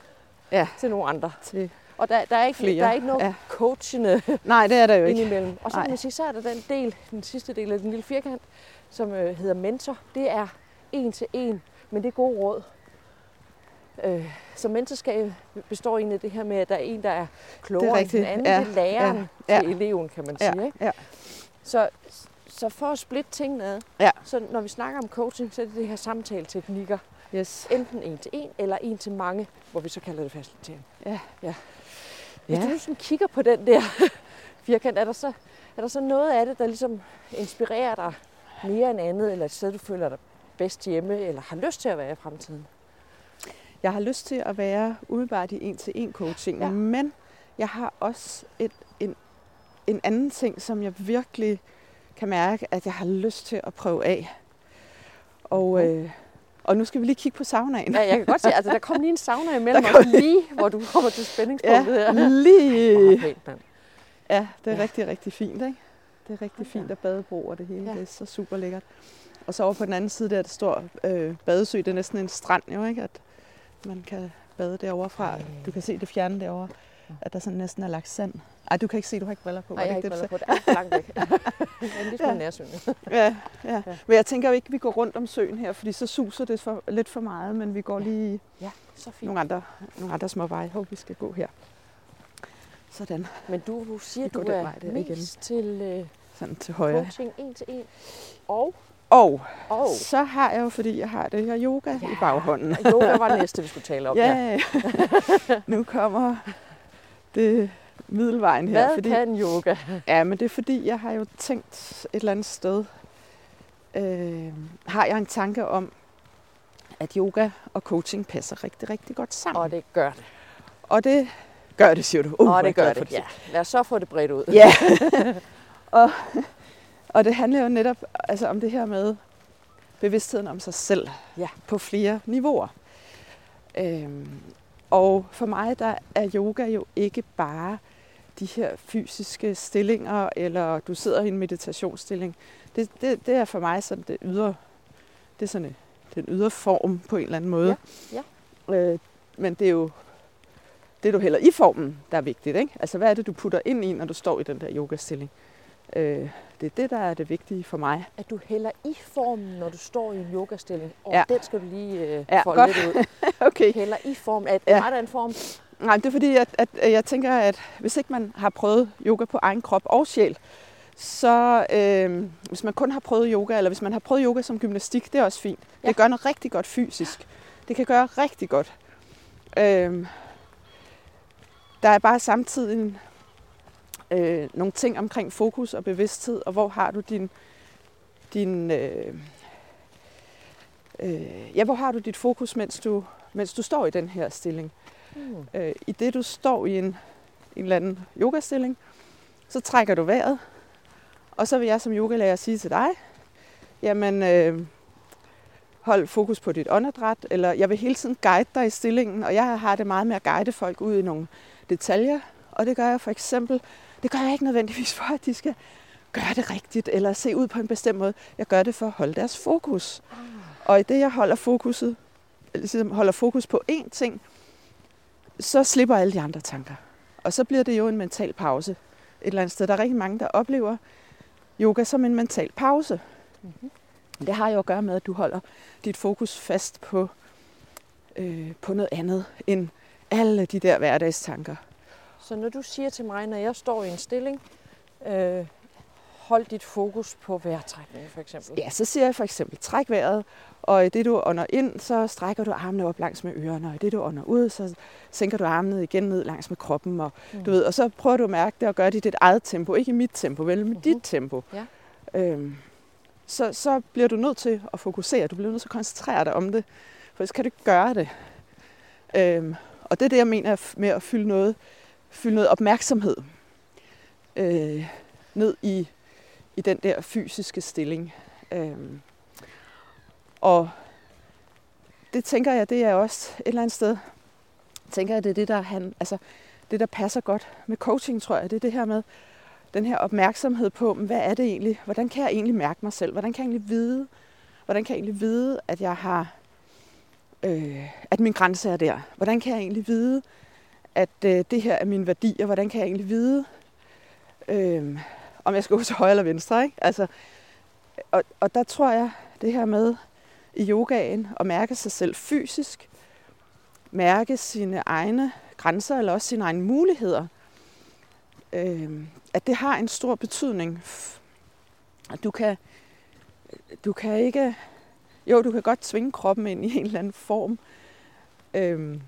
ja. til nogle andre. Til og der, der, er ikke, der er ikke noget ja. coachende Nej, det er der jo ikke. indimellem. Og så kan man sige, så er der den del, den sidste del af den lille firkant, som øh, hedder mentor. Det er en til en, men det er gode råd. Øh, så mentorskab består egentlig af det her med, at der er en, der er klogere end den anden. Ja. Det er læreren ja. Til eleven, kan man sige. Ja. Ikke? Ja. Så, så for at splitte tingene ad, ja. så når vi snakker om coaching, så er det det her samtaleteknikker. Yes. Enten en til en, eller en til mange, hvor vi så kalder det facilitering. Ja. ja. Hvis ja. du sådan kigger på den der [laughs] firkant, er der, så, er der så noget af det, der ligesom inspirerer dig mere end andet, eller et sted, du føler dig bedst hjemme, eller har lyst til at være i fremtiden? Jeg har lyst til at være umiddelbart i en-til-en coaching, ja. men jeg har også et, en, en anden ting, som jeg virkelig kan mærke, at jeg har lyst til at prøve af. Og, mhm. øh, og nu skal vi lige kigge på saunaen. Ja, jeg kan godt se, altså der kom lige en sauna imellem os lige, hvor du [laughs] kommer til spændingspunktet ja, her. lige. Pænt, Ja, det er ja. rigtig, rigtig fint, ikke? det er rigtig da. fint, og badebro og det hele, Ja. det er så super lækkert. Og så over på den anden side, der er der står øh, badesø, det er næsten en strand jo, ikke? At man kan bade derovre fra. Du kan se det fjerne derovre, at der sådan næsten er lagt sand. Ej, du kan ikke se, du har ikke briller på. Nej, jeg har det ikke det, briller på. Det er for langt væk. [laughs] jeg er lige smule Ja. nærsynet. Ja, ja, Ja. ja. Men jeg tænker jo ikke, at vi går rundt om søen her, fordi så suser det for, lidt for meget, men vi går lige Ja, så fint. nogle andre, nogle andre små veje. Håber, vi skal gå her. Sådan, Men du, du siger, Vi du er vej mest igen. til øh, sådan til højre. coaching en til en. Og, Og og så har jeg jo, fordi jeg har det her yoga ja. i baghånden. yoga var det næste, vi skulle tale om. [laughs] Ja, nu kommer det middelvejen her. Hvad fordi, kan yoga? Ja, men det er fordi, jeg har jo tænkt et eller andet sted, øh, har jeg en tanke om, at yoga og coaching passer rigtig, rigtig godt sammen. Og det gør det. Og det gør det, siger du. Uh, og det gør for, det, ja. Lad os så få det bredt ud. Ja. [laughs] og, og det handler jo netop altså, om det her med bevidstheden om sig selv Ja. på flere niveauer. Øhm, og for mig der er yoga jo ikke bare de her fysiske stillinger, eller du sidder i en meditationsstilling. Det, det, det er for mig sådan det ydre, det er sådan en, den ydre form på en eller anden måde. Ja, Øh, men det er jo det, du hælder i formen, der er vigtigt. Ikke? Altså, hvad er det, du putter ind i, når du står i den der yogastilling? Øh, det er det, der er det vigtige for mig. At du hælder i formen, når du står i en yogastilling. Og Ja. den skal du lige øh, Ja, folde godt. lidt ud. [laughs] Okay. Hælder i form. Er det Ja. meget af en form? Nej, det er fordi, at, at jeg tænker, at hvis ikke man har prøvet yoga på egen krop og sjæl, så øh, hvis man kun har prøvet yoga, eller hvis man har prøvet yoga som gymnastik, det er også fint. Ja. Det gør noget rigtig godt fysisk. Det kan gøre rigtig godt. Øh, der er bare samtidig en, øh, nogle ting omkring fokus og bevidsthed, og hvor har du din, din øh, øh, ja, hvor har du dit fokus, mens du, mens du står i den her stilling. Hmm. Øh, I det du står i en, en eller anden yogastilling, så trækker du vejret, og så vil jeg som yogalærer sige til dig, jamen øh, hold fokus på dit åndedræt, eller jeg vil hele tiden guide dig i stillingen, og jeg har det meget med at guide folk ud i nogle detaljer, og det gør jeg for eksempel, det gør jeg ikke nødvendigvis for, at de skal gøre det rigtigt, eller se ud på en bestemt måde. Jeg gør det for at holde deres fokus. Og i det, jeg holder fokuset, ligesom holder fokus på én ting, så slipper alle de andre tanker. Og så bliver det jo en mental pause et eller andet sted. Der er rigtig mange, der oplever yoga som en mental pause. Mhm. Det har jo at gøre med, at du holder dit fokus fast på, øh, på noget andet end alle de der hverdagstanker. Så når du siger til mig, når jeg står i en stilling, øh, hold dit fokus på vejrtrækningen for eksempel. Ja, så siger jeg for eksempel, træk vejret, og i det du ånder ind, så strækker du armene op langs med ørerne, og i det du ånder ud, så sænker du armene igen ned langs med kroppen, og, Mm. du ved, og så prøver du at mærke det og gøre det i dit eget tempo, ikke i mit tempo, vel, men Mhm. dit tempo. Ja. Øhm, så, så bliver du nødt til at fokusere, du bliver nødt til at koncentrere dig om det, for så kan du ikke gøre det. Øhm, og det er det, jeg mener med at fylde noget, fylde noget opmærksomhed øh, ned i, i den der fysiske stilling. Øh, og det tænker jeg, det er også et eller andet sted, tænker jeg, det er det, der, han, altså, det, der passer godt med coaching, tror jeg. Det er det her med den her opmærksomhed på, hvad er det egentlig? Hvordan kan jeg egentlig mærke mig selv? Hvordan kan jeg egentlig vide, hvordan kan jeg egentlig vide, at jeg har, øh, at min grænse er der? Hvordan kan jeg egentlig vide, at øh, det her er mine værdier? Hvordan kan jeg egentlig vide, øh, om jeg skal gå til højre eller venstre? Ikke? Altså, og, og der tror jeg, det her med i yogaen at mærke sig selv fysisk, mærke sine egne grænser eller også sine egne muligheder, øh, at det har en stor betydning. At du kan, du kan ikke, jo, du kan godt tvinge kroppen ind i en eller anden form, øh,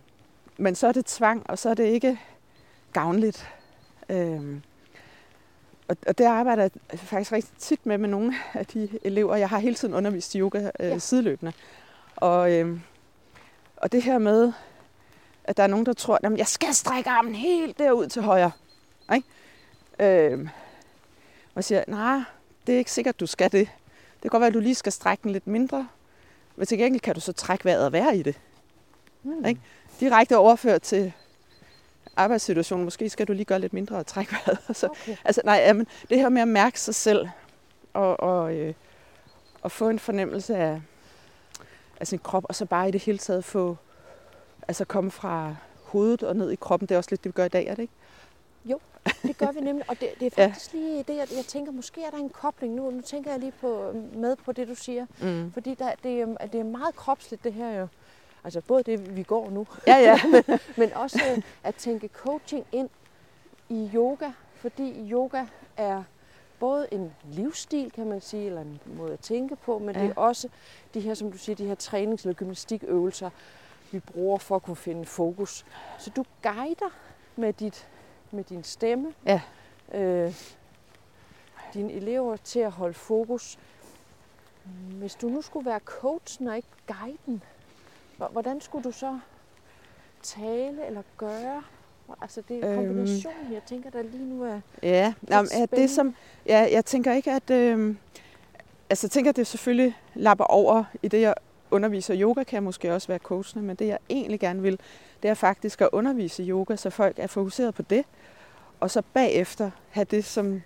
men så er det tvang, og så er det ikke gavnligt. Øh, og, og det arbejder jeg faktisk rigtig tit med med nogle af de elever. Jeg har hele tiden undervist i yoga øh, Ja. sideløbende. Og, øh, og det her med, at der er nogen, der tror, at jeg skal strække armen helt derud til højre. Ikke? Øh, og siger, nej, det er ikke sikkert, du skal det. Det kan godt være, at du lige skal strække den lidt mindre. Men til gengæld kan du så trække vejret og være i det. Hmm. Ikke? Direkte overført til arbejdssituation, måske skal du lige gøre lidt mindre og trække vejret. [laughs] Så, Okay. Altså nej, jamen, det her med at mærke sig selv og, og, øh, og få en fornemmelse af, af sin krop, og så bare i det hele taget få, altså komme fra hovedet og ned i kroppen. Det er også lidt det, vi gør i dag, er det ikke? Det gør vi nemlig, og det, det er [laughs] Ja. faktisk lige det, jeg, jeg tænker, måske er der en kobling nu. Nu tænker jeg lige på, med på det, du siger. Mm. Fordi der, det, er, det er meget kropsligt, det her jo. Altså både det, vi går nu, Ja, ja. [laughs] men også øh, at tænke coaching ind i yoga. Fordi yoga er både en livsstil, kan man sige, eller en måde at tænke på, men Ja. det er også de her, som du siger, de her trænings- eller gymnastikøvelser, vi bruger for at kunne finde fokus. Så du guider med, dit, med din stemme Ja. øh, dine elever til at holde fokus. Hvis du nu skulle være coachen og ikke guiden, hvordan skulle du så tale eller gøre? Altså det er Øhm. kombinationen, jeg tænker, der lige nu er... Ja, Nå, men, ja, spændende. det som, ja, jeg tænker ikke, at, øh, altså jeg tænker, at det selvfølgelig lapper over i det, jeg underviser yoga, kan jeg måske også være coachende, men det jeg egentlig gerne vil, det er faktisk at undervise yoga, så folk er fokuseret på det, og så bagefter have det som,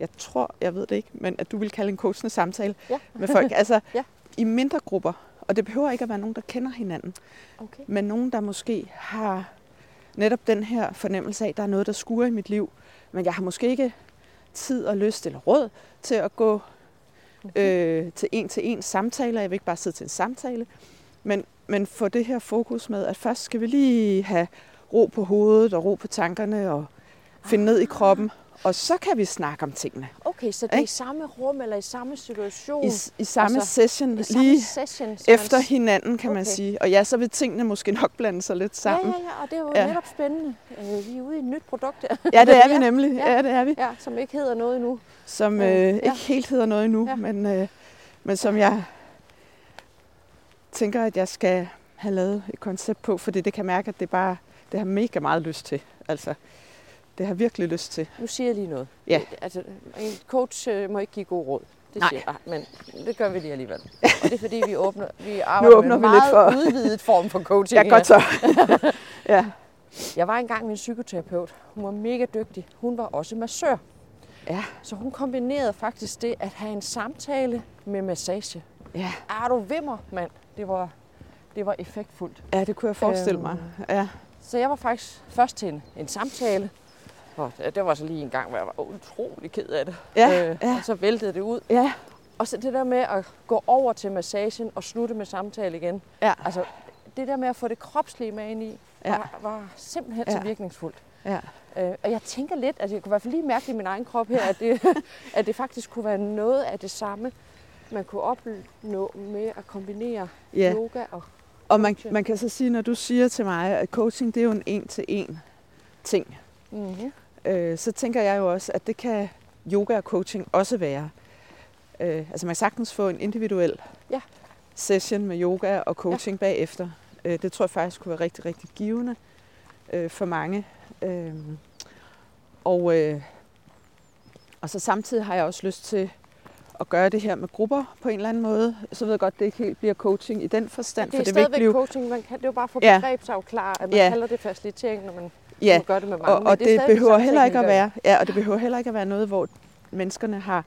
jeg tror, jeg ved det ikke, men at du vil kalde en coachende samtale Ja. med folk, [laughs] altså Ja. i mindre grupper, og det behøver ikke at være nogen, der kender hinanden, Okay. men nogen, der måske har netop den her fornemmelse af, at der er noget, der skuer i mit liv, men jeg har måske ikke tid og lyst eller råd til at gå øh, til en til en samtaler. Jeg vil ikke bare sidde til en samtale, men, men få det her fokus med, at først skal vi lige have ro på hovedet og ro på tankerne og finde ned i kroppen, og så kan vi snakke om tingene. Okay, så det er i samme rum eller i samme situation? I, i samme Altså, session, i samme lige session? efter man... hinanden, kan man Okay. sige. Og ja, så vil tingene måske [laughs] nok blande sig lidt sammen. Ja, ja, ja, og det er jo Ja. ja. netop spændende. Øh, vi er ude i et nyt produkt Ja, det er vi Ja, nemlig. ja. Ja, det er vi. ja, som ikke hedder noget endnu. Som Øh, øh, ja. ikke helt hedder noget endnu, Ja. men, øh, men som jeg tænker, at jeg skal have lavet et koncept på, fordi det kan mærke, at det bare det har mega meget lyst til. Altså, det har virkelig lyst til. Nu siger jeg lige noget. Ja. Altså, en coach øh, må ikke give god råd. Det Nej. siger jeg, men det gør vi lige alligevel. [laughs] Og det er fordi, vi, åbner, vi arbejder åbner med vi en lidt meget for- udvidet form for coaching. [laughs] Jeg kan godt så. [laughs] ja. Jeg var engang med en psykoterapeut. Hun var mega dygtig. Hun var også massør. Ja. Så hun kombinerede faktisk det at have en samtale med massage. Ja. Er du vimmer, mand? Det var, det var effektfuldt. ja, det kunne jeg forestille mig. Ja. Så jeg var faktisk først til en, en samtale. Og det var så lige en gang, hvor jeg var utrolig ked af det. Ja, øh, ja. Og så væltede det ud. Ja. Og så det der med at gå over til massagen og slutte med samtale igen. Ja. Altså, det der med at få det kropslige med ind i, Ja. var, var simpelthen Ja. så virkningsfuldt. Ja. Øh, og jeg tænker lidt, altså jeg kunne i hvert fald lige mærke i min egen krop her, at det, [laughs] at det faktisk kunne være noget af det samme, man kunne opnå med at kombinere ja. yoga og... Og man, man kan så sige, når du siger til mig, at coaching det er jo en en-til-en ting, Mm-hmm. Øh, så tænker jeg jo også, at det kan yoga og coaching også være. Øh, altså man kan sagtens få en individuel Ja. session med yoga og coaching ja. bagefter. Øh, det tror jeg faktisk kunne være rigtig, rigtig givende øh, for mange. Øh, og, øh, og så samtidig har jeg også lyst til at gøre det her med grupper på en eller anden måde. Så ved jeg godt, at det ikke helt bliver coaching i den forstand, Det er for det stadigvæk blive... coaching, man kan, det er jo bare for Ja. begrebsafklare, at man Ja. kalder det facilitering, når man, Ja, man gør det med mange. og, og det, det behøver heller ikke at være, ja, og det behøver heller ikke at være noget, hvor menneskerne har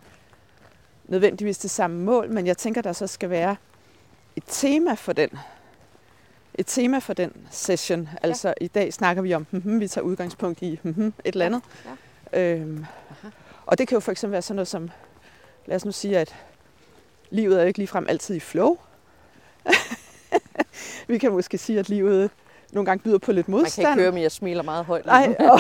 nødvendigvis det samme mål, men jeg tænker, der så skal være et tema for den. Et tema for den session. Altså i dag snakker vi om, hmm, vi tager udgangspunkt i hmm, et eller andet. Ja. Øhm, og det kan jo for eksempel være sådan noget som, lad os nu sige, at livet er jo ikke ligefrem altid i flow. [laughs] vi kan måske sige, at livet nogle gange byder på lidt Man kan modstand. ikke høre, men jeg smiler meget højt. Nej, og,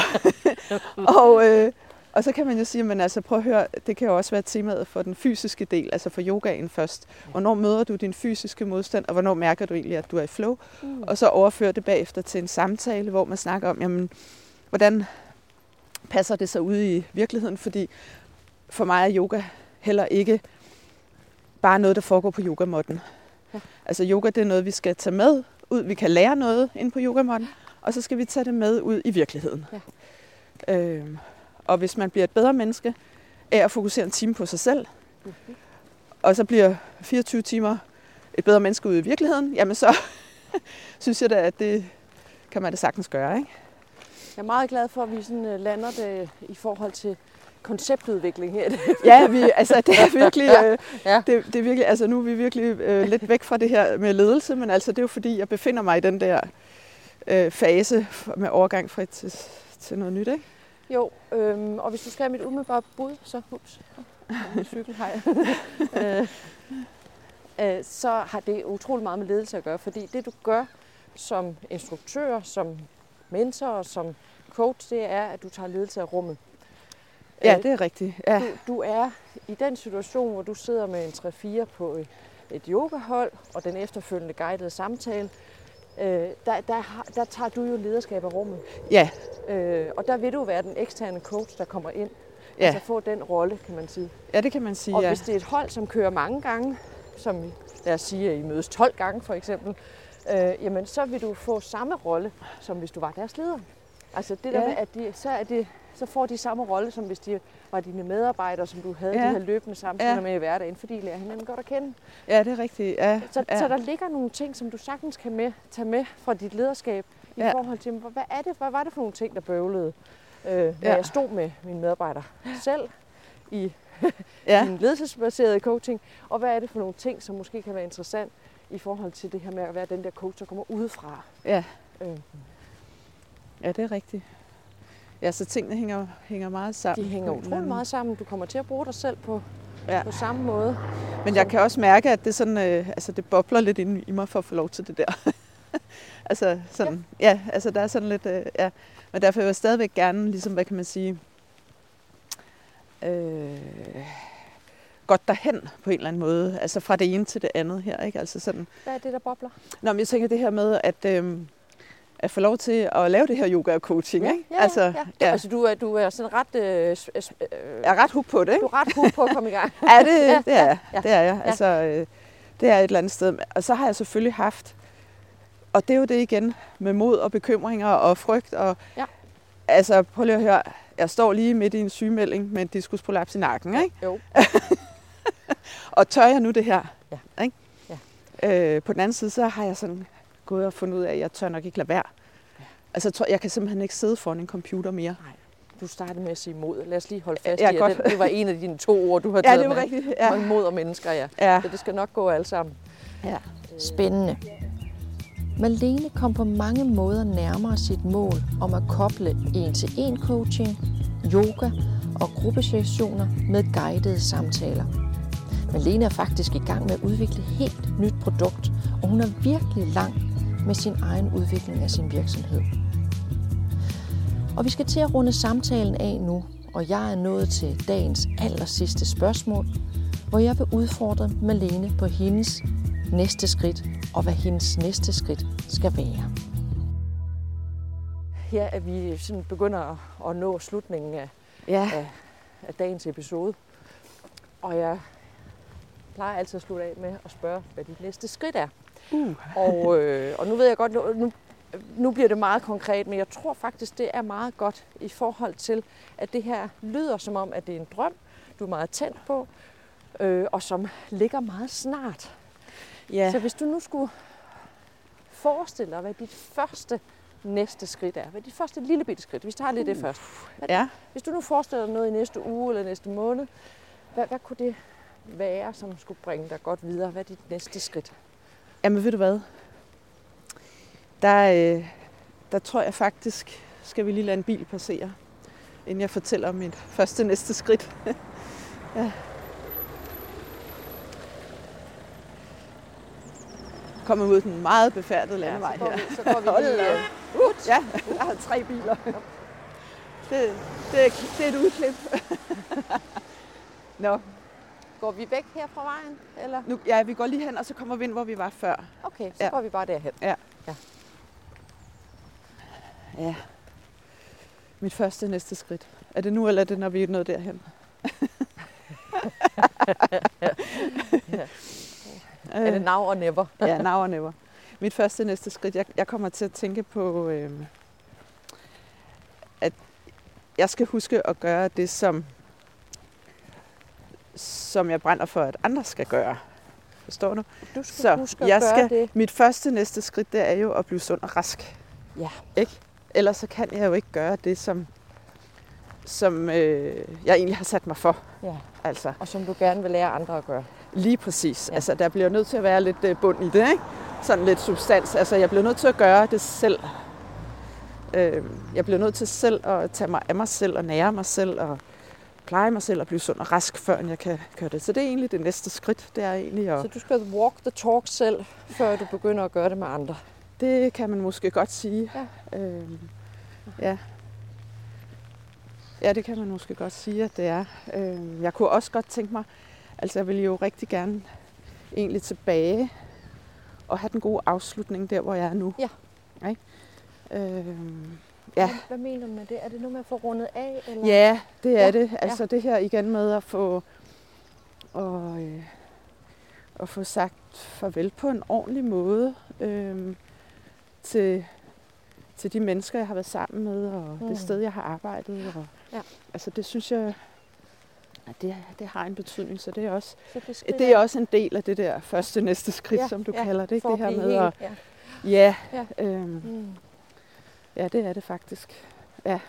[laughs] og, øh, og så kan man jo sige, men altså prøv at høre, det kan jo også være temaet for den fysiske del, altså for yogaen først. Hvornår møder du din fysiske modstand, og hvornår mærker du egentlig, at du er i flow? Mm. Og så overføre det bagefter til en samtale, hvor man snakker om, jamen, hvordan passer det sig ud i virkeligheden? Fordi for mig er yoga heller ikke bare noget, der foregår på yogamotten. Ja. Altså yoga, det er noget, vi skal tage med ud. Vi kan lære noget ind på yogamotten, og så skal vi tage det med ud i virkeligheden. Ja. Øhm, og hvis man bliver et bedre menneske af at fokusere en time på sig selv, Mhm. og så bliver 24 timer et bedre menneske ude i virkeligheden, jamen så [laughs] synes jeg da, at det kan man da sagtens gøre. Ikke? Jeg er meget glad for, at vi sådan, uh, lander det i forhold til konceptudvikling her. [laughs] ja, vi, altså, det er virkelig, [laughs] øh, ja. det, det er virkelig, altså nu er vi virkelig øh, lidt væk fra det her med ledelse, men altså det er jo fordi, jeg befinder mig i den der øh, fase med overgang fra til, til noget nyt, ikke? Jo, øhm, og hvis du skal have mit umiddelbare bud, så ups, cykel har jeg. [laughs] øh, øh, så har det utrolig meget med ledelse at gøre, fordi det du gør som instruktør, som mentor, som coach, det er, at du tager ledelse af rummet. Ja, øh, det er rigtigt. Ja. Du, du er i den situation, hvor du sidder med en 3-4 på et, et yogahold og den efterfølgende guidede samtale, øh, der, der, der tager du jo lederskab af rummet. Ja. Øh, og der vil du være den eksterne coach, der kommer ind. Ja. Altså få den rolle, kan man sige. Ja, det kan man sige, Og ja. hvis det er et hold, som kører mange gange, som lad os sige, at I mødes 12 gange for eksempel, øh, jamen så vil du få samme rolle, som hvis du var deres leder. Altså det der ja. med, at de, så, er det, så får de samme rolle, som hvis de var dine medarbejdere, som du havde ja. de her løbende samtaler ja. med i hverdagen, fordi de lærer hinanden godt at kende. Ja, det er rigtigt. Ja. Så, ja. så der ligger nogle ting, som du sagtens kan med, tage med fra dit lederskab i ja. forhold til, hvad, er det, hvad var det for nogle ting, der bøvlede, øh, når ja. jeg stod med mine medarbejdere selv i [laughs] ja. min ledelsesbaserede coaching, og hvad er det for nogle ting, som måske kan være interessant i forhold til det her med at være den der coach, der kommer udefra. Ja. Øh. Ja, det er rigtigt. Ja, så tingene hænger, hænger meget sammen. De hænger utrolig meget sammen. Du kommer til at bruge dig selv på, ja. på samme måde. Men jeg kan også mærke, at det, sådan, øh, altså, det bobler lidt ind i mig for at få lov til det der. [laughs] altså, sådan, ja. ja, altså der er sådan lidt, øh, ja. Men derfor vil jeg stadigvæk gerne, ligesom, hvad kan man sige, øh, godt derhen på en eller anden måde. Altså fra det ene til det andet her, ikke? Altså sådan. Hvad er det, der bobler? Nå, men jeg tænker det her med, at... Øh, at få lov til at lave det her yoga og coaching. Ja, ikke? Ja, altså, ja. ja. altså du, er, du er sådan ret... Øh, øh, jeg er ret hook på det, ikke? Du er ret hook på at komme i gang. ja, [laughs] det, ja, det er jeg. Ja, det er jeg. Ja. Altså, øh, det er et eller andet sted. Og så har jeg selvfølgelig haft... Og det er jo det igen med mod og bekymringer og frygt. Og, ja. Altså, prøv lige at høre. Jeg står lige midt i en sygemelding med en diskusprolaps i nakken, ikke? Jo. [laughs] og tør jeg nu det her? Ja. Ikke? Ja. Øh, på den anden side, så har jeg sådan gået og fundet ud af, at jeg tør nok ikke lade være. Ja. Altså, jeg, tror, jeg kan simpelthen ikke sidde foran en computer mere. Nej. Du startede med at sige mod. Lad os lige holde fast ja, i, at det, det var en af dine to ord, du har [laughs] taget ja, det var med. Rigtigt, ja. Mod og mennesker, ja. ja. Så det skal nok gå alle sammen. Ja. Spændende. Malene kom på mange måder nærmere sit mål om at koble en-til-en coaching, yoga og gruppesessioner med guidede samtaler. Malene er faktisk i gang med at udvikle et helt nyt produkt, og hun er virkelig langt med sin egen udvikling af sin virksomhed. Og vi skal til at runde samtalen af nu, og jeg er nået til dagens aller sidste spørgsmål, hvor jeg vil udfordre Malene på hendes næste skridt, og hvad hendes næste skridt skal være. Her er vi sådan begynder at nå slutningen af, ja. af, af dagens episode. Og jeg plejer altid at slutte af med at spørge, hvad dit næste skridt er. Uh. Og, øh, og nu ved jeg godt, nu, nu bliver det meget konkret, men jeg tror faktisk, det er meget godt i forhold til, at det her lyder som om, at det er en drøm, du er meget tændt på, øh, og som ligger meget snart. Ja. Så hvis du nu skulle forestille dig, hvad dit første næste skridt er, hvad dit første lille bitte skridt, hvis vi tager lidt det uh. først. Hvad, ja. Hvis du nu forestiller dig noget i næste uge eller næste måned, hvad, hvad kunne det være, som skulle bringe dig godt videre? Hvad er dit næste skridt? Jamen ved du hvad? Der, øh, der tror jeg faktisk, skal vi lige lade en bil passere, inden jeg fortæller om mit første næste skridt. [laughs] ja. Kommer ud den meget befærdede landevej ja, her. Vi, så går vi lige... uh, ja, jeg har tre biler. Det, det, er, det er et udklip. [laughs] Nå, Går vi væk her fra vejen? Eller? Nu, ja, vi går lige hen, og så kommer vi ind, hvor vi var før. Okay, så ja. går vi bare derhen. Ja. ja. Ja. Mit første næste skridt. Er det nu, eller er det, når vi er nået derhen? ja. [laughs] Er det now or never? [laughs] ja, now or never. Mit første næste skridt, jeg, jeg kommer til at tænke på, øh, at jeg skal huske at gøre det, som som jeg brænder for, at andre skal gøre. Forstår du? Du skal så huske at jeg skal, det. Mit første næste skridt, det er jo at blive sund og rask. Ja. Ikke? ellers så kan jeg jo ikke gøre det, som, som øh, jeg egentlig har sat mig for. Ja. Altså, Og som du gerne vil lære andre at gøre. lige præcis. Ja. Altså, der bliver nødt til at være lidt øh, bund i det, ikke? Sådan lidt substans. Altså, jeg bliver nødt til at gøre det selv. Øh, jeg bliver nødt til selv at tage mig af mig selv og nære mig selv og pleje mig selv og blive sund og rask, før jeg kan gøre det. Så det er egentlig det næste skridt. Det er egentlig at... Så du skal walk the talk selv, før du begynder at gøre det med andre. Det kan man måske godt sige. Ja. Øhm, ja. ja, det kan man måske godt sige, at det er. Øhm, jeg kunne også godt tænke mig, altså jeg vil jo rigtig gerne egentlig tilbage og have den gode afslutning der, hvor jeg er nu. Ja. Ikke? Øhm, ja. Hvad, mener du med det? Er det noget med at få rundet af? Eller? ja, det er Ja, det. Altså ja. det her igen med at få, og, øh, at få sagt farvel på en ordentlig måde. Øhm, til, til de mennesker, jeg har været sammen med, og mm. Det sted, jeg har arbejdet. Og, Ja. Altså det synes jeg, at det, det har en betydning, så det er også, Så det, er også en del af det der første næste skridt, Ja, som du ja, kalder det. Ikke? Det her med helt, at, ja. ja, Ja. Øhm, Mm. Ja, det er det faktisk. Ja.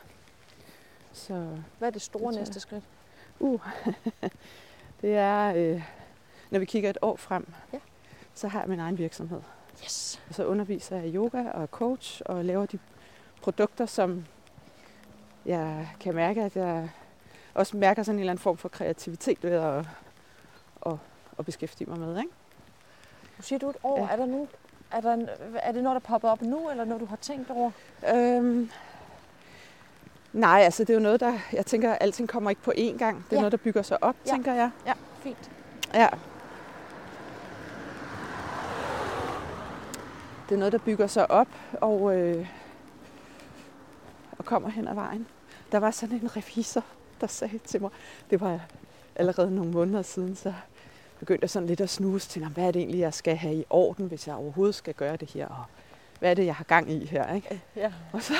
Så Hvad er det store Det næste skridt? uh, [laughs] det er, øh, når vi kigger et år frem, Ja. så har jeg min egen virksomhed. Yes. Og så underviser jeg yoga og coach og laver de produkter, som jeg kan mærke, at jeg også mærker sådan en eller anden form for kreativitet ved at, at, at beskæftige mig med. Ikke? Nu siger du et år. Ja. Ja. Er, der nu, er, der en, er det noget, der popper op nu, eller noget, du har tænkt over? Øhm, nej, altså det er jo noget, der, jeg tænker, at alting kommer ikke på én gang. Det er Ja. noget, der bygger sig op, Ja. tænker jeg. Ja, fint. Ja. Det er noget, der bygger sig op og, øh, og kommer hen ad vejen. Der var sådan en revisor, der sagde til mig, det var allerede nogle måneder siden, så begyndte jeg sådan lidt at snuse til, "Nå, hvad er det egentlig, jeg skal have i orden, hvis jeg overhovedet skal gøre det her, og hvad er det, jeg har gang i her, ikke? Ja. Og så,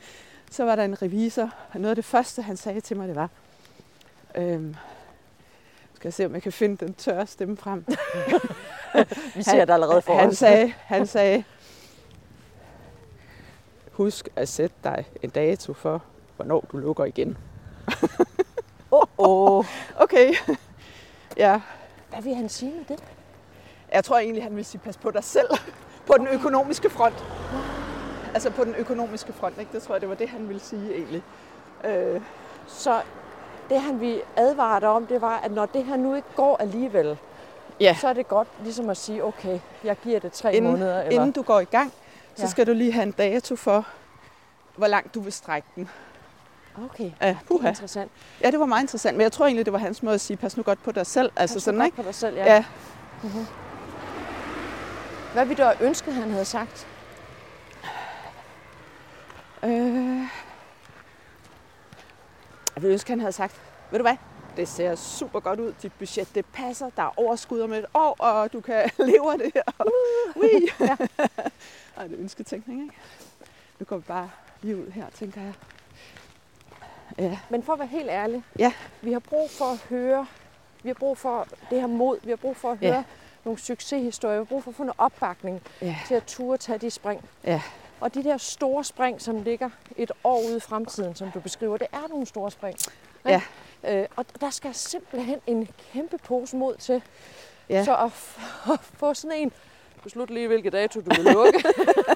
[laughs] så var der en revisor, og noget af det første, han sagde til mig, det var, øhm, skal jeg se, om jeg kan finde den tørre stemme frem. [laughs] Vi ser det allerede for han os. Sagde, han sagde, husk at sætte dig en dato for, hvornår du lukker igen. Åh, oh, oh. [laughs] Okay. ja, Hvad vil han sige med det? jeg tror egentlig, han vil sige, pas på dig selv [laughs] på den økonomiske front. Altså på den økonomiske front, ikke? Det tror jeg, det var det, han ville sige egentlig. Øh, Så det, han vi advarer dig om, det var, at når det her nu ikke går alligevel, ja, så er det godt ligesom at sige, okay, jeg giver det tre Inden- måneder. Eller? inden du går i gang, så Ja. skal du lige have en dato for, hvor langt du vil strække den. Okay, er puha. interessant. ja, det var meget interessant, men jeg tror egentlig, det var hans måde at sige, pas nu godt på dig selv. Altså Pas sådan, godt ikke? på dig selv, ja. Ja. Hvad ville du have ønsket, han havde sagt? Øh, jeg ville ønske, han havde sagt, ved du hvad, det ser super godt ud, dit budget, det passer, der er overskud om et år, og du kan [laughs] leve af det her. [laughs] Ui. Ja. Ej, det er ønsketænkning, ikke? Nu går vi bare lige ud her, tænker jeg. Ja, Men for at være helt ærlig, Ja. vi har brug for at høre, vi har brug for det her mod, vi har brug for at Ja. høre nogle succeshistorier, vi har brug for at få noget opbakning ja, til at ture tage de spring. ja, Og de der store spring, som ligger et år ude i fremtiden, som du beskriver, det er nogle store spring. Ja. Øh, og der skal simpelthen en kæmpe pose mod til. ja. Så at, [laughs] at få sådan en, beslut lige hvilke dato du vil lukke,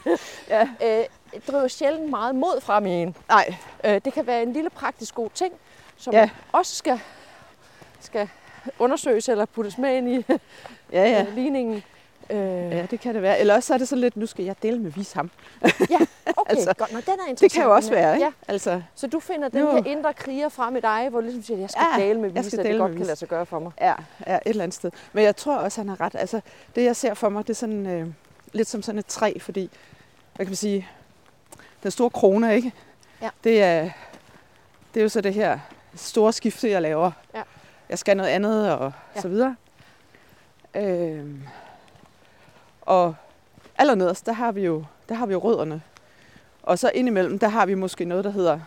[laughs] ja. øh, driver sjældent meget mod frem i en. Nej, Øh, det kan være en lille praktisk god ting, som Ja. ja. også skal, skal undersøges eller puttes med ind i [laughs] ja, ja. ja. ligningen. Øh, Ja, det kan det være. Eller også er det så lidt, nu skal jeg dele med vise ham. [laughs] okay, altså, godt. Nå, den er interessant. Det kan jo også være, ikke? Ja, Altså, så du finder den Jo. her indre kriger frem i dig, hvor du ligesom siger, jeg skal Ja, dele med vise, at det godt kan lade sig gøre for mig. Ja, ja, et eller andet sted. Men jeg tror også, han har ret. Altså, det jeg ser for mig, det er sådan øh, lidt som sådan et træ, fordi, hvad kan man sige, den store krone, ikke? Ja. Det er, det er jo så det her store skifte, jeg laver. Ja. Jeg skal noget andet og Ja. så videre. Øhm, og allernederst, der har vi jo, der har vi jo rødderne. Og så indimellem, der har vi måske noget, der hedder,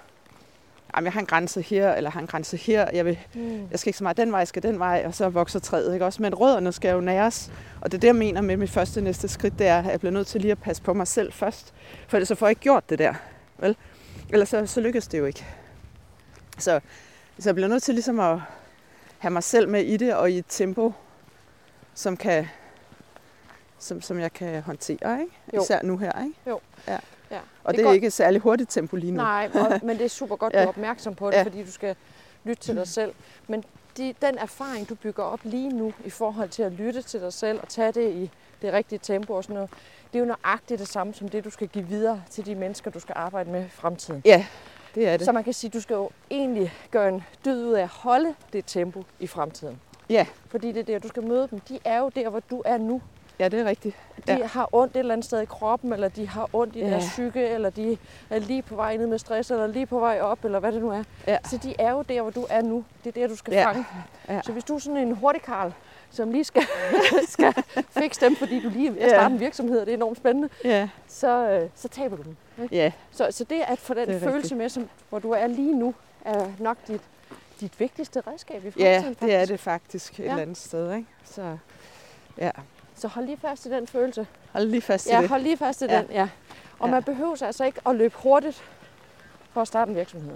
jamen, jeg har en grænse her, eller jeg har en grænse her. Jeg vil Mm. jeg skal ikke så meget den vej, jeg skal den vej, og så vokser træet, ikke også? Men rødderne skal jo næres, og det er det, jeg mener med mit første næste skridt, det er, at jeg bliver nødt til lige at passe på mig selv først, for ellers så får jeg ikke gjort det der, vel? Ellers så, så lykkes det jo ikke. Så, så jeg bliver nødt til ligesom at have mig selv med i det, og i et tempo, som kan som, som jeg kan håndtere, ikke? Jo. Især nu her, ikke? Jo. Ja. Ja. Og det, er det er godt. ikke særlig hurtigt tempo lige nu. Nej, og, men det er super godt, du er opmærksom på det, Ja. fordi du skal lytte til dig selv. Men de, den erfaring, du bygger op lige nu i forhold til at lytte til dig selv og tage det i det rigtige tempo og sådan noget, det er jo nøjagtigt det samme som det, du skal give videre til de mennesker, du skal arbejde med i fremtiden. Ja, det er det. Så man kan sige, at du skal jo egentlig gøre en død ud af at holde det tempo i fremtiden. Ja. Fordi det er der, du skal møde dem. De er jo der, hvor du er nu. Ja, det er rigtigt. De Ja. har ondt et eller andet sted i kroppen, eller de har ondt i Ja. deres psyke, eller de er lige på vej ned med stress, eller lige på vej op, eller hvad det nu er. Ja. Så de er jo der, hvor du er nu. Det er der, du skal Ja. fange. Ja. Så hvis du er sådan en hurtig Karl, som lige skal, [laughs] skal fikse dem, fordi du lige er ved at starte en virksomhed, og det er enormt spændende, Ja. så, øh, så taber du dem. Ikke? Ja. Så, så det at få den følelse rigtigt. med, som, hvor du er lige nu, er nok dit, dit vigtigste redskab i ja, fremtiden. det er faktisk. det faktisk et Ja. eller andet sted, ikke? Så ja, Så hold lige fast i den følelse. hold lige fast i Ja, det. hold lige fast i Ja. den, ja. Og Ja. man behøver altså ikke at løbe hurtigt for at starte en virksomhed.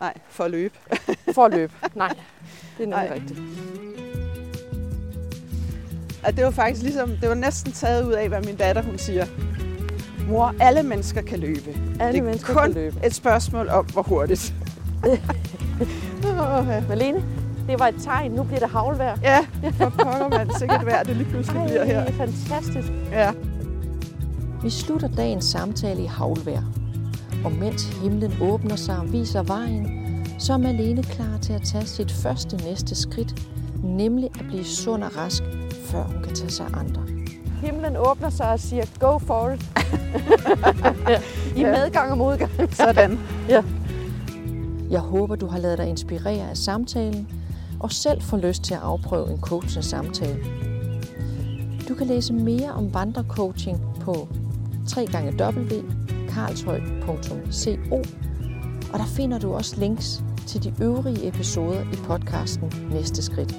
Nej, for at løbe. [laughs] For at løbe. Nej, det er nemlig rigtigt. Og det var faktisk ligesom, det var næsten taget ud af, hvad min datter hun siger. Mor, alle mennesker kan løbe. Alle det er mennesker kun kan løbe. et spørgsmål om, hvor hurtigt. [laughs] Malene, det var et tegn. Nu bliver det havlvejr. Ja, for pokker man sikkert vejr, det lige pludselig bliver her. Ej, fantastisk. Ja. Vi slutter dagens samtale i havlvejr. Og mens himlen åbner sig og viser vejen, så er Malene klar til at tage sit første næste skridt, nemlig at blive sund og rask, før hun kan tage sig andre. Himlen åbner sig og siger, go for it. [laughs] I Ja. medgang og modgang. Sådan. Jeg håber, du har lavet dig inspirere af samtalen, og selv får lyst til at afprøve en coachende samtale. Du kan læse mere om vandrecoaching på www.karlshøj.co, og der finder du også links til de øvrige episoder i podcasten Næste Skridt.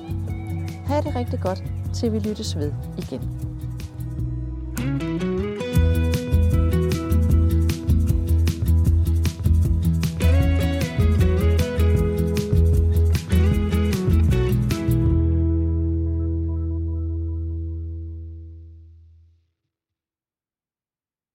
Ha' det rigtig godt, til vi lyttes ved igen.